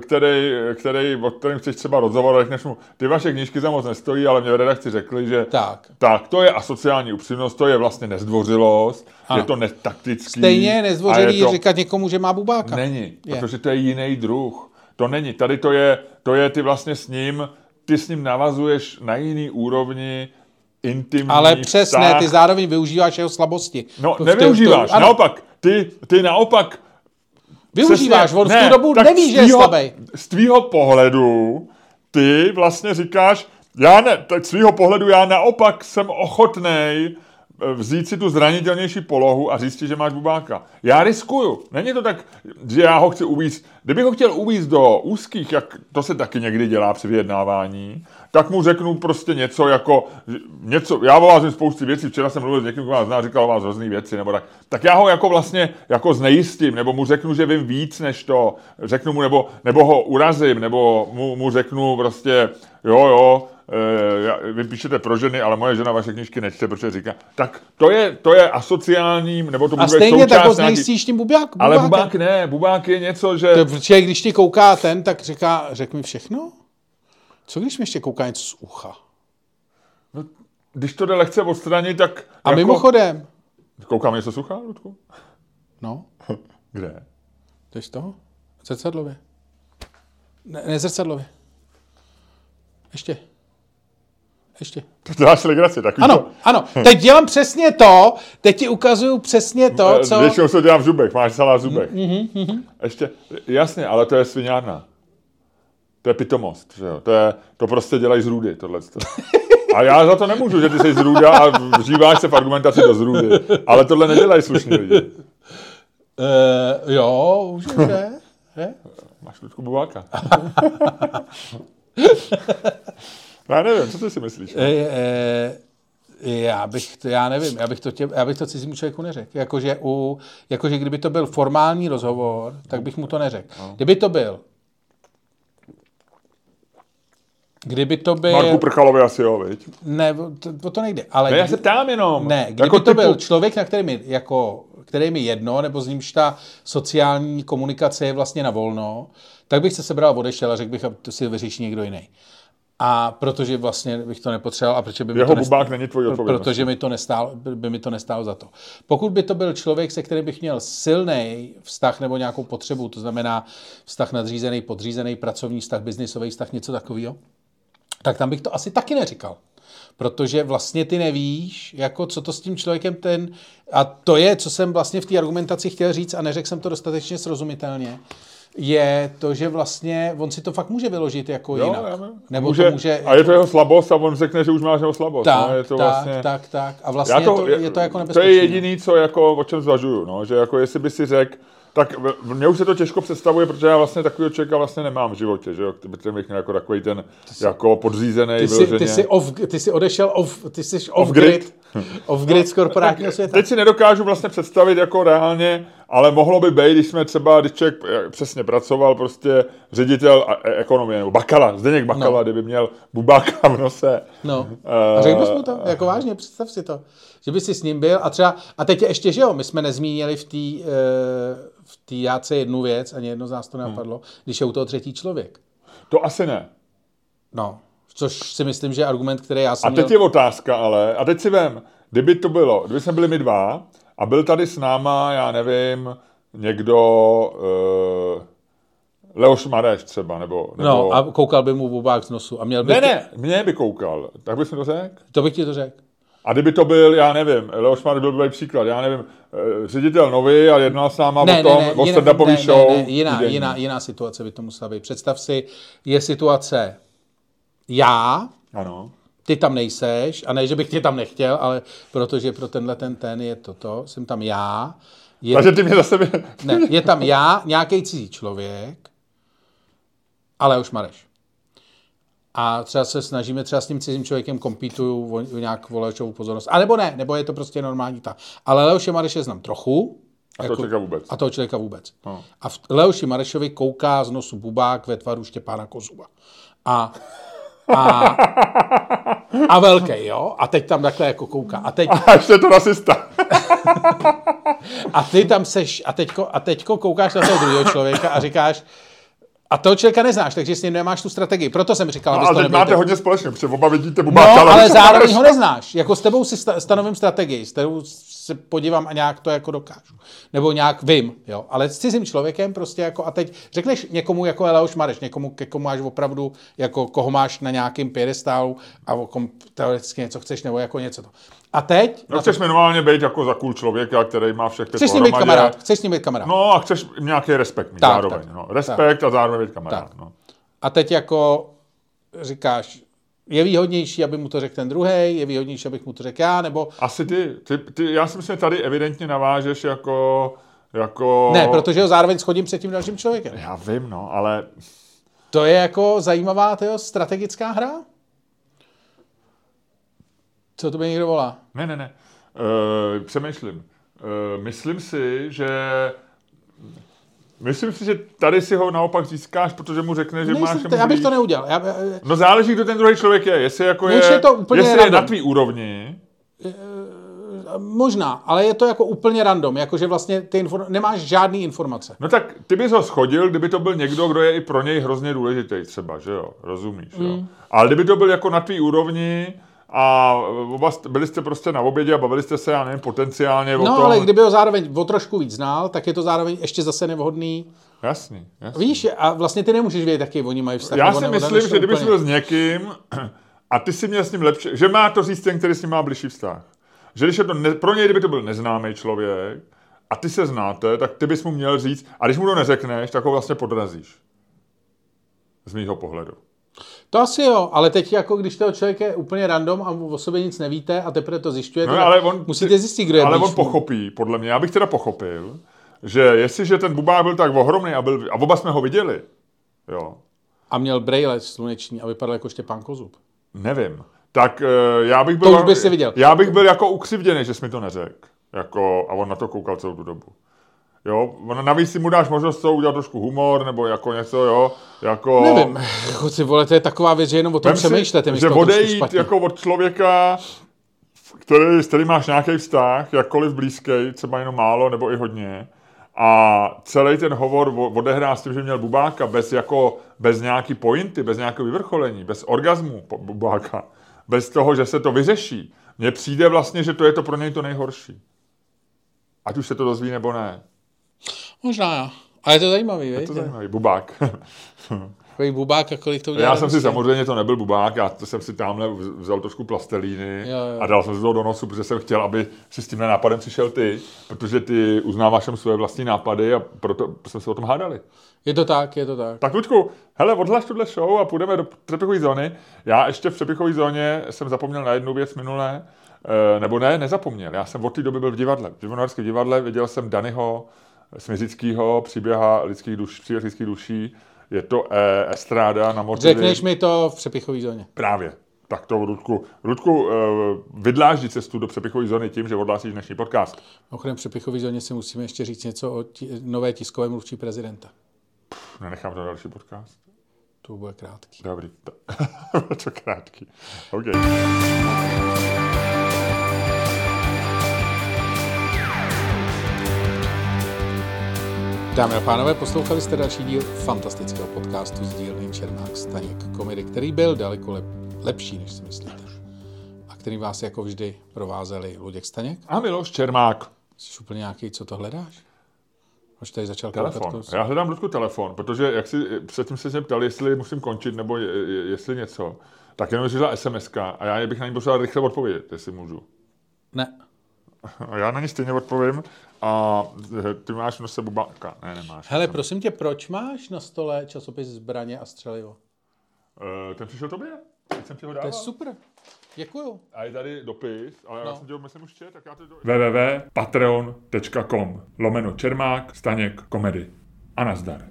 který, který, o kterém chceš třeba rozhovor, řekneš mu, ty vaše knížky za moc nestojí, ale mě v redakci řekli, že Tak. tak to je asociální upřímnost, to je vlastně nezdvořilost, Ano. je to netaktický. Stejně nezvořilý je to- říkat někomu, že má bubáka. Není, Je. protože to je jiný druh. To není. Tady to je, to je ty vlastně s ním, ty s ním navazuješ na jiný úrovni intimní Ale přesně, vztah. ty zároveň využíváš jeho slabosti. No, tom- nevyužíváš, ano, naopak. Ty, ty naopak... Využíváš, přesně- on v tu dobu tak neví, z že je slabý. Z tvýho pohledu ty vlastně říkáš, já ne, tak z tvýho pohledu já naopak jsem ochotnej eh, vzít si tu zranitelnější polohu a říct ti, že máš bubáka. Já riskuju. Není to tak, že já ho chci uvíct. Kdybych ho chtěl uvíct do úzkých, jak to se taky někdy dělá při vyjednávání, tak mu řeknu prostě něco jako, něco, já o vás spousty věcí, včera jsem mluvil s někým, kdo vás zná, říkal o vás hrozný věci, nebo tak, tak já ho jako vlastně jako znejistím, nebo mu řeknu, že vím víc než to, řeknu mu, nebo, nebo ho urazím, nebo mu, mu řeknu prostě, jo, jo, eh, já- vy píšete pro ženy, ale moje žena vaše knížky nečte, protože říká, tak to je, to je asociální, nebo to A bude stejně tak ho znejistíš tím bubák, Ale bubákem. bubák ne, bubák je něco, že... To, protože když ti kouká ten, tak říká, řek mi všechno? Co když mi ještě kouká něco z ucha? Když to jde lehce odstranit, tak... A jako... mimochodem, Koukám něco suchá, Ludku? no, Kde? to je z toho? Zrcadlově. Ne, ne zrcadlově. Ještě. Ještě. To děláš legraci, takový Ano, to... ano. Teď dělám přesně to, teď ti ukazuju přesně to, Eh, co... Většinou se to dělám v zubech, máš salá v zubech. Mhm, Ještě, jasně, ale to je sviňárna. To je pitomost, že jo? To, je, to prostě dělají z růdy, tohle. A já za to nemůžu, že ty jsi z růda a vžíváš se v argumentaci do zrůdy. Ale tohle nedělají slušní lidi. Uh, jo, už že? že? Máš Ludku Bubáka. Já nevím, co ty si myslíš? E, e, Já bych, to, já nevím, já bych to, tě, já bych to cizímu člověku neřekl. Jakože, u, jakože kdyby to byl formální rozhovor, tak bych mu to neřekl. No. Kdyby to byl Kdyby to byl... Marku Prchalovi asi jo, viď? Ne, to, to, nejde. Ale Ne, já se ptám jenom. Ne, kdyby jako to typu- byl člověk, na který mi, jako, který mi jedno, nebo s nímž ta sociální komunikace je vlastně na volno, tak bych se sebral a odešel a řekl bych, a to si vyřeší někdo jiný. A protože vlastně bych to nepotřeboval a protože by mi Jeho to bubák není tvojí protože mi to nestálo, by mi to nestálo za to. Pokud by to byl člověk, se kterým bych měl silný vztah nebo nějakou potřebu, to znamená vztah nadřízený, podřízený, pracovní vztah, biznisový vztah, něco takového, tak tam bych to asi taky neříkal. Protože vlastně ty nevíš, jako co to s tím člověkem ten... A to je, co jsem vlastně v té argumentaci chtěl říct a neřekl jsem to dostatečně srozumitelně, je to, že vlastně on si to fakt může vyložit jako Jo, jinak. Nebo může, to může... A je to jeho slabost a on řekne, že už máš jeho slabost. tak, no, je to tak, vlastně... tak, tak. A vlastně Já je, to, je to jako To nebezpečné. je jediný, co jako, o čem zvažuju, no, že jako jestli by si řekl, tak mně už se to těžko představuje, protože já vlastně takového člověka vlastně nemám v životě, že jo, který bych měl jako takový ten jako podřízený, Ty jsi, vyloženě. ty, jsi off, ty jsi odešel off, ty jsi off, Off-grid. grid. Off grid z korporátního světa. Teď si nedokážu vlastně představit jako reálně, ale mohlo by být, když jsme třeba, když člověk eh, přesně pracoval, prostě ředitel a- e- ekonomie, nebo Bakala, Zdeněk Bakala, No. kdyby měl bubáka v nose. No. Eh, A řekl bys mu to? Jako vážně, představ si to. Že by si s ním byl a třeba, a teď je ještě, že jo, my jsme nezmínili v té eh, té jáce jednu věc, ani jedno z nás to nenapadlo, když je u toho třetí člověk. To asi ne. No, což si myslím, že je argument, který já A jsem teď měl... je otázka ale, a teď si vem, kdyby to bylo, kdyby jsme byli my dva a byl tady s náma, já nevím, někdo, uh, Leoš Mareš třeba, nebo... nebo... No, a koukal by mu bubák z nosu a měl by... Ne, ne, mě by koukal, tak bys mi to řekl? To bych ti to řekl. A kdyby to byl, já nevím, Leoš byl dobrý příklad, já nevím, eh, ředitel nový a jednal s náma o tom, o jiná- ne, show. Ne, ne, jiná, týdenní. jiná, jiná situace by to musela být. Představ si, je situace já, Ano. ty tam nejseš, a ne, že bych tě tam nechtěl, ale protože pro tenhle ten ten je toto, jsem tam já, je, Takže ty mě zase... ne, je tam já, nějaký cizí člověk, ale už Mareš. A třeba se snažíme třeba s tím cizím člověkem kompítuju o, nějak o Leošovu pozornost. A nebo ne, nebo je to prostě normální ta. Ale Leoše Mareše znám trochu. A to čeká vůbec. A toho člověka vůbec. No. A v Leoši Marešovi kouká z nosu bubák ve tvaru Štěpána Kozuba. A, a, a velký, jo? A teď tam takhle jako kouká. A teď, A ještě je to rasista. a ty tam seš, a teďko, a teďko koukáš na toho druhého člověka a říkáš, a toho člověka neznáš, takže s ním nemáš tu strategii. Proto jsem říkal, No, ale to máte hodně společně, protože oba vidíte No, bubáka. ale Leoše zároveň ho neznáš. Jako s tebou si sta- stanovím strategii, s tebou se podívám a nějak to jako dokážu. Nebo nějak vím, jo. Ale s cizím člověkem prostě jako a teď řekneš někomu jako Leoš Mareš, někomu, ke komu máš opravdu, jako koho máš na nějakým piedestálu a o kom teoreticky něco chceš, nebo jako něco to. A teď, No, na to, chceš minimálně být jako za cool člověka, který má všech pět chceš s ním být kamarád, chceš s ním být kamarád. No a chceš nějaký respekt mít Tak, zároveň. tak, no. Respekt a zároveň být kamarád. Tak. No. A teď jako říkáš, je výhodnější, aby mu to řekl ten druhý, je výhodnější, abych mu to řekl já, nebo Asi ty, ty, ty, já si myslím, že tady evidentně navážeš jako, jako... ne, protože ho zároveň schodím před tím dalším člověkem. Já vím, no, ale To je jako zajímavá tyjo, strategická hra? Co to by někdo volá? ne, ne, ne. Uh, přemýšlím. Uh, myslím si, že Myslím si, že tady si ho naopak získáš, protože mu řekne, že máš... Nejsem, to, já bych to neudělal. Já, já, No záleží, kdo ten druhý člověk je. Jestli jako je, je to úplně jestli je na tvý úrovni, možná, ale je to jako úplně random, jakože vlastně ty inform- nemáš žádný informace. No tak ty bys ho schodil, kdyby to byl někdo, kdo je i pro něj hrozně důležitý třeba, že jo, rozumíš, jo. Hmm. Ale kdyby to byl jako na tvý úrovni a oba jste- byli jste prostě na obědě a bavili jste se, já nevím, potenciálně o No, tom. ale kdyby ho zároveň o trošku víc znal, tak je to zároveň ještě zase nevhodný. Jasný, jasný. Víš, a vlastně ty nemůžeš vědět, jaký oni mají vztah. Já si myslím, že kdybys úplně. byl s někým a ty si měl s ním lepší, že má to říct ten, který s ním má blížší vztah. Že když je to ne, pro něj, kdyby to byl neznámý člověk a ty se znáte, tak ty bys mu měl říct, a když mu to neřekneš, tak ho vlastně podrazíš. Z mýho pohledu. To asi jo, ale teď jako když toho člověk je úplně random a o sobě nic nevíte a teprve to zjišťujete, No, ale on, musíte zjistit, kdo je Ale blíž on pochopí, podle mě. Já bych teda pochopil, že jestliže ten bubák byl tak ohromný a, byl, a oba jsme ho viděli, jo, A měl brejle sluneční a vypadal jako Štěpán Kozub. nevím, tak eh, já bych byl... To už by si viděl. Já bych byl jako ukřivděný, že jsi mi to neřekl. Jako, a on na to koukal celou tu dobu. Jo, navíc si mu dáš možnost to udělat trošku humor, nebo jako něco, jo, jako... Nevím, chuci vole, to je taková věc, že jenom o tom přemýšlete. že odejít jako od člověka, který, s kterým máš nějaký vztah, jakkoliv blízký, třeba jenom málo nebo i hodně, a celý ten hovor odehrá s tím, že měl Bubáka bez, jako, bez nějaký pointy, bez nějakého vyvrcholení, bez orgazmu Bubáka, bez toho, že se to vyřeší. Mně přijde vlastně, že to je to pro něj to nejhorší. Ať už se to dozví nebo ne. Možná jo. A je to zajímavý, Je to zajímavý. Bubák. Takový bubák, a kolik to udělal? Já jsem si samozřejmě, to nebyl bubák, já to jsem si tamhle vzal trošku plastelíny Jo, jo. a dal jsem si to do nosu, protože jsem chtěl, aby si s tímhle nápadem přišel ty, protože ty uznáváš sem své vlastní nápady a proto jsme se o tom hádali. Je to tak, je to tak. Tak Luďku, hele, odhlaš tuhle show a půjdeme do přepichové zóny. Já ještě v přepichové zóně jsem zapomněl na jednu věc minulé, eh, nebo ne, nezapomněl. Já jsem od té doby byl v divadle. V divadle viděl jsem Danyho Smizického, příběha lidských duš, příběh lidských duší. Je to eh, estráda na motivy. Řekneš mi to v přepichové zóně. Právě. Tak to, Rudku. Rudku, eh, vydláždí cestu do přepichové zóny tím, že odhlásíš dnešní podcast. V přepichové zóně si musíme ještě říct něco o tí, nové tiskové mluvčí prezidenta. Nenechám to další podcast. To bude krátký. Dobrý. to krátký. OK. Dámy a pánové, poslouchali jste další díl fantastického podcastu z dílny Černák Staněk komedy, který byl daleko lep, lepší, než si myslíte. A který vás jako vždy provázeli Luděk Staněk. A Miloš Čermák. Jsi úplně nějaký, co to hledáš? Už tady začal Telefon. koukat Já hledám Ludku telefon, protože jak si předtím se mě ptal, jestli musím končit nebo je, je, jestli něco, tak jenom přišla SMS a já bych na ní potřeboval rychle odpovědět, jestli můžu. Ne. A já na ní stejně odpovím a ty máš v nose bubáka. Ne, nemáš. Hele, prosím tě, proč máš na stole časopis Zbraně a střelivo? Uh, ten přišel tobě? Teď jsem ti ho dával. To je super. Děkuju. A je tady dopis, ale No. já jsem tě ho myslím už čet, tak já to do... www.patreon.com lomeno Čermák, Staněk, komedy. A nazdar.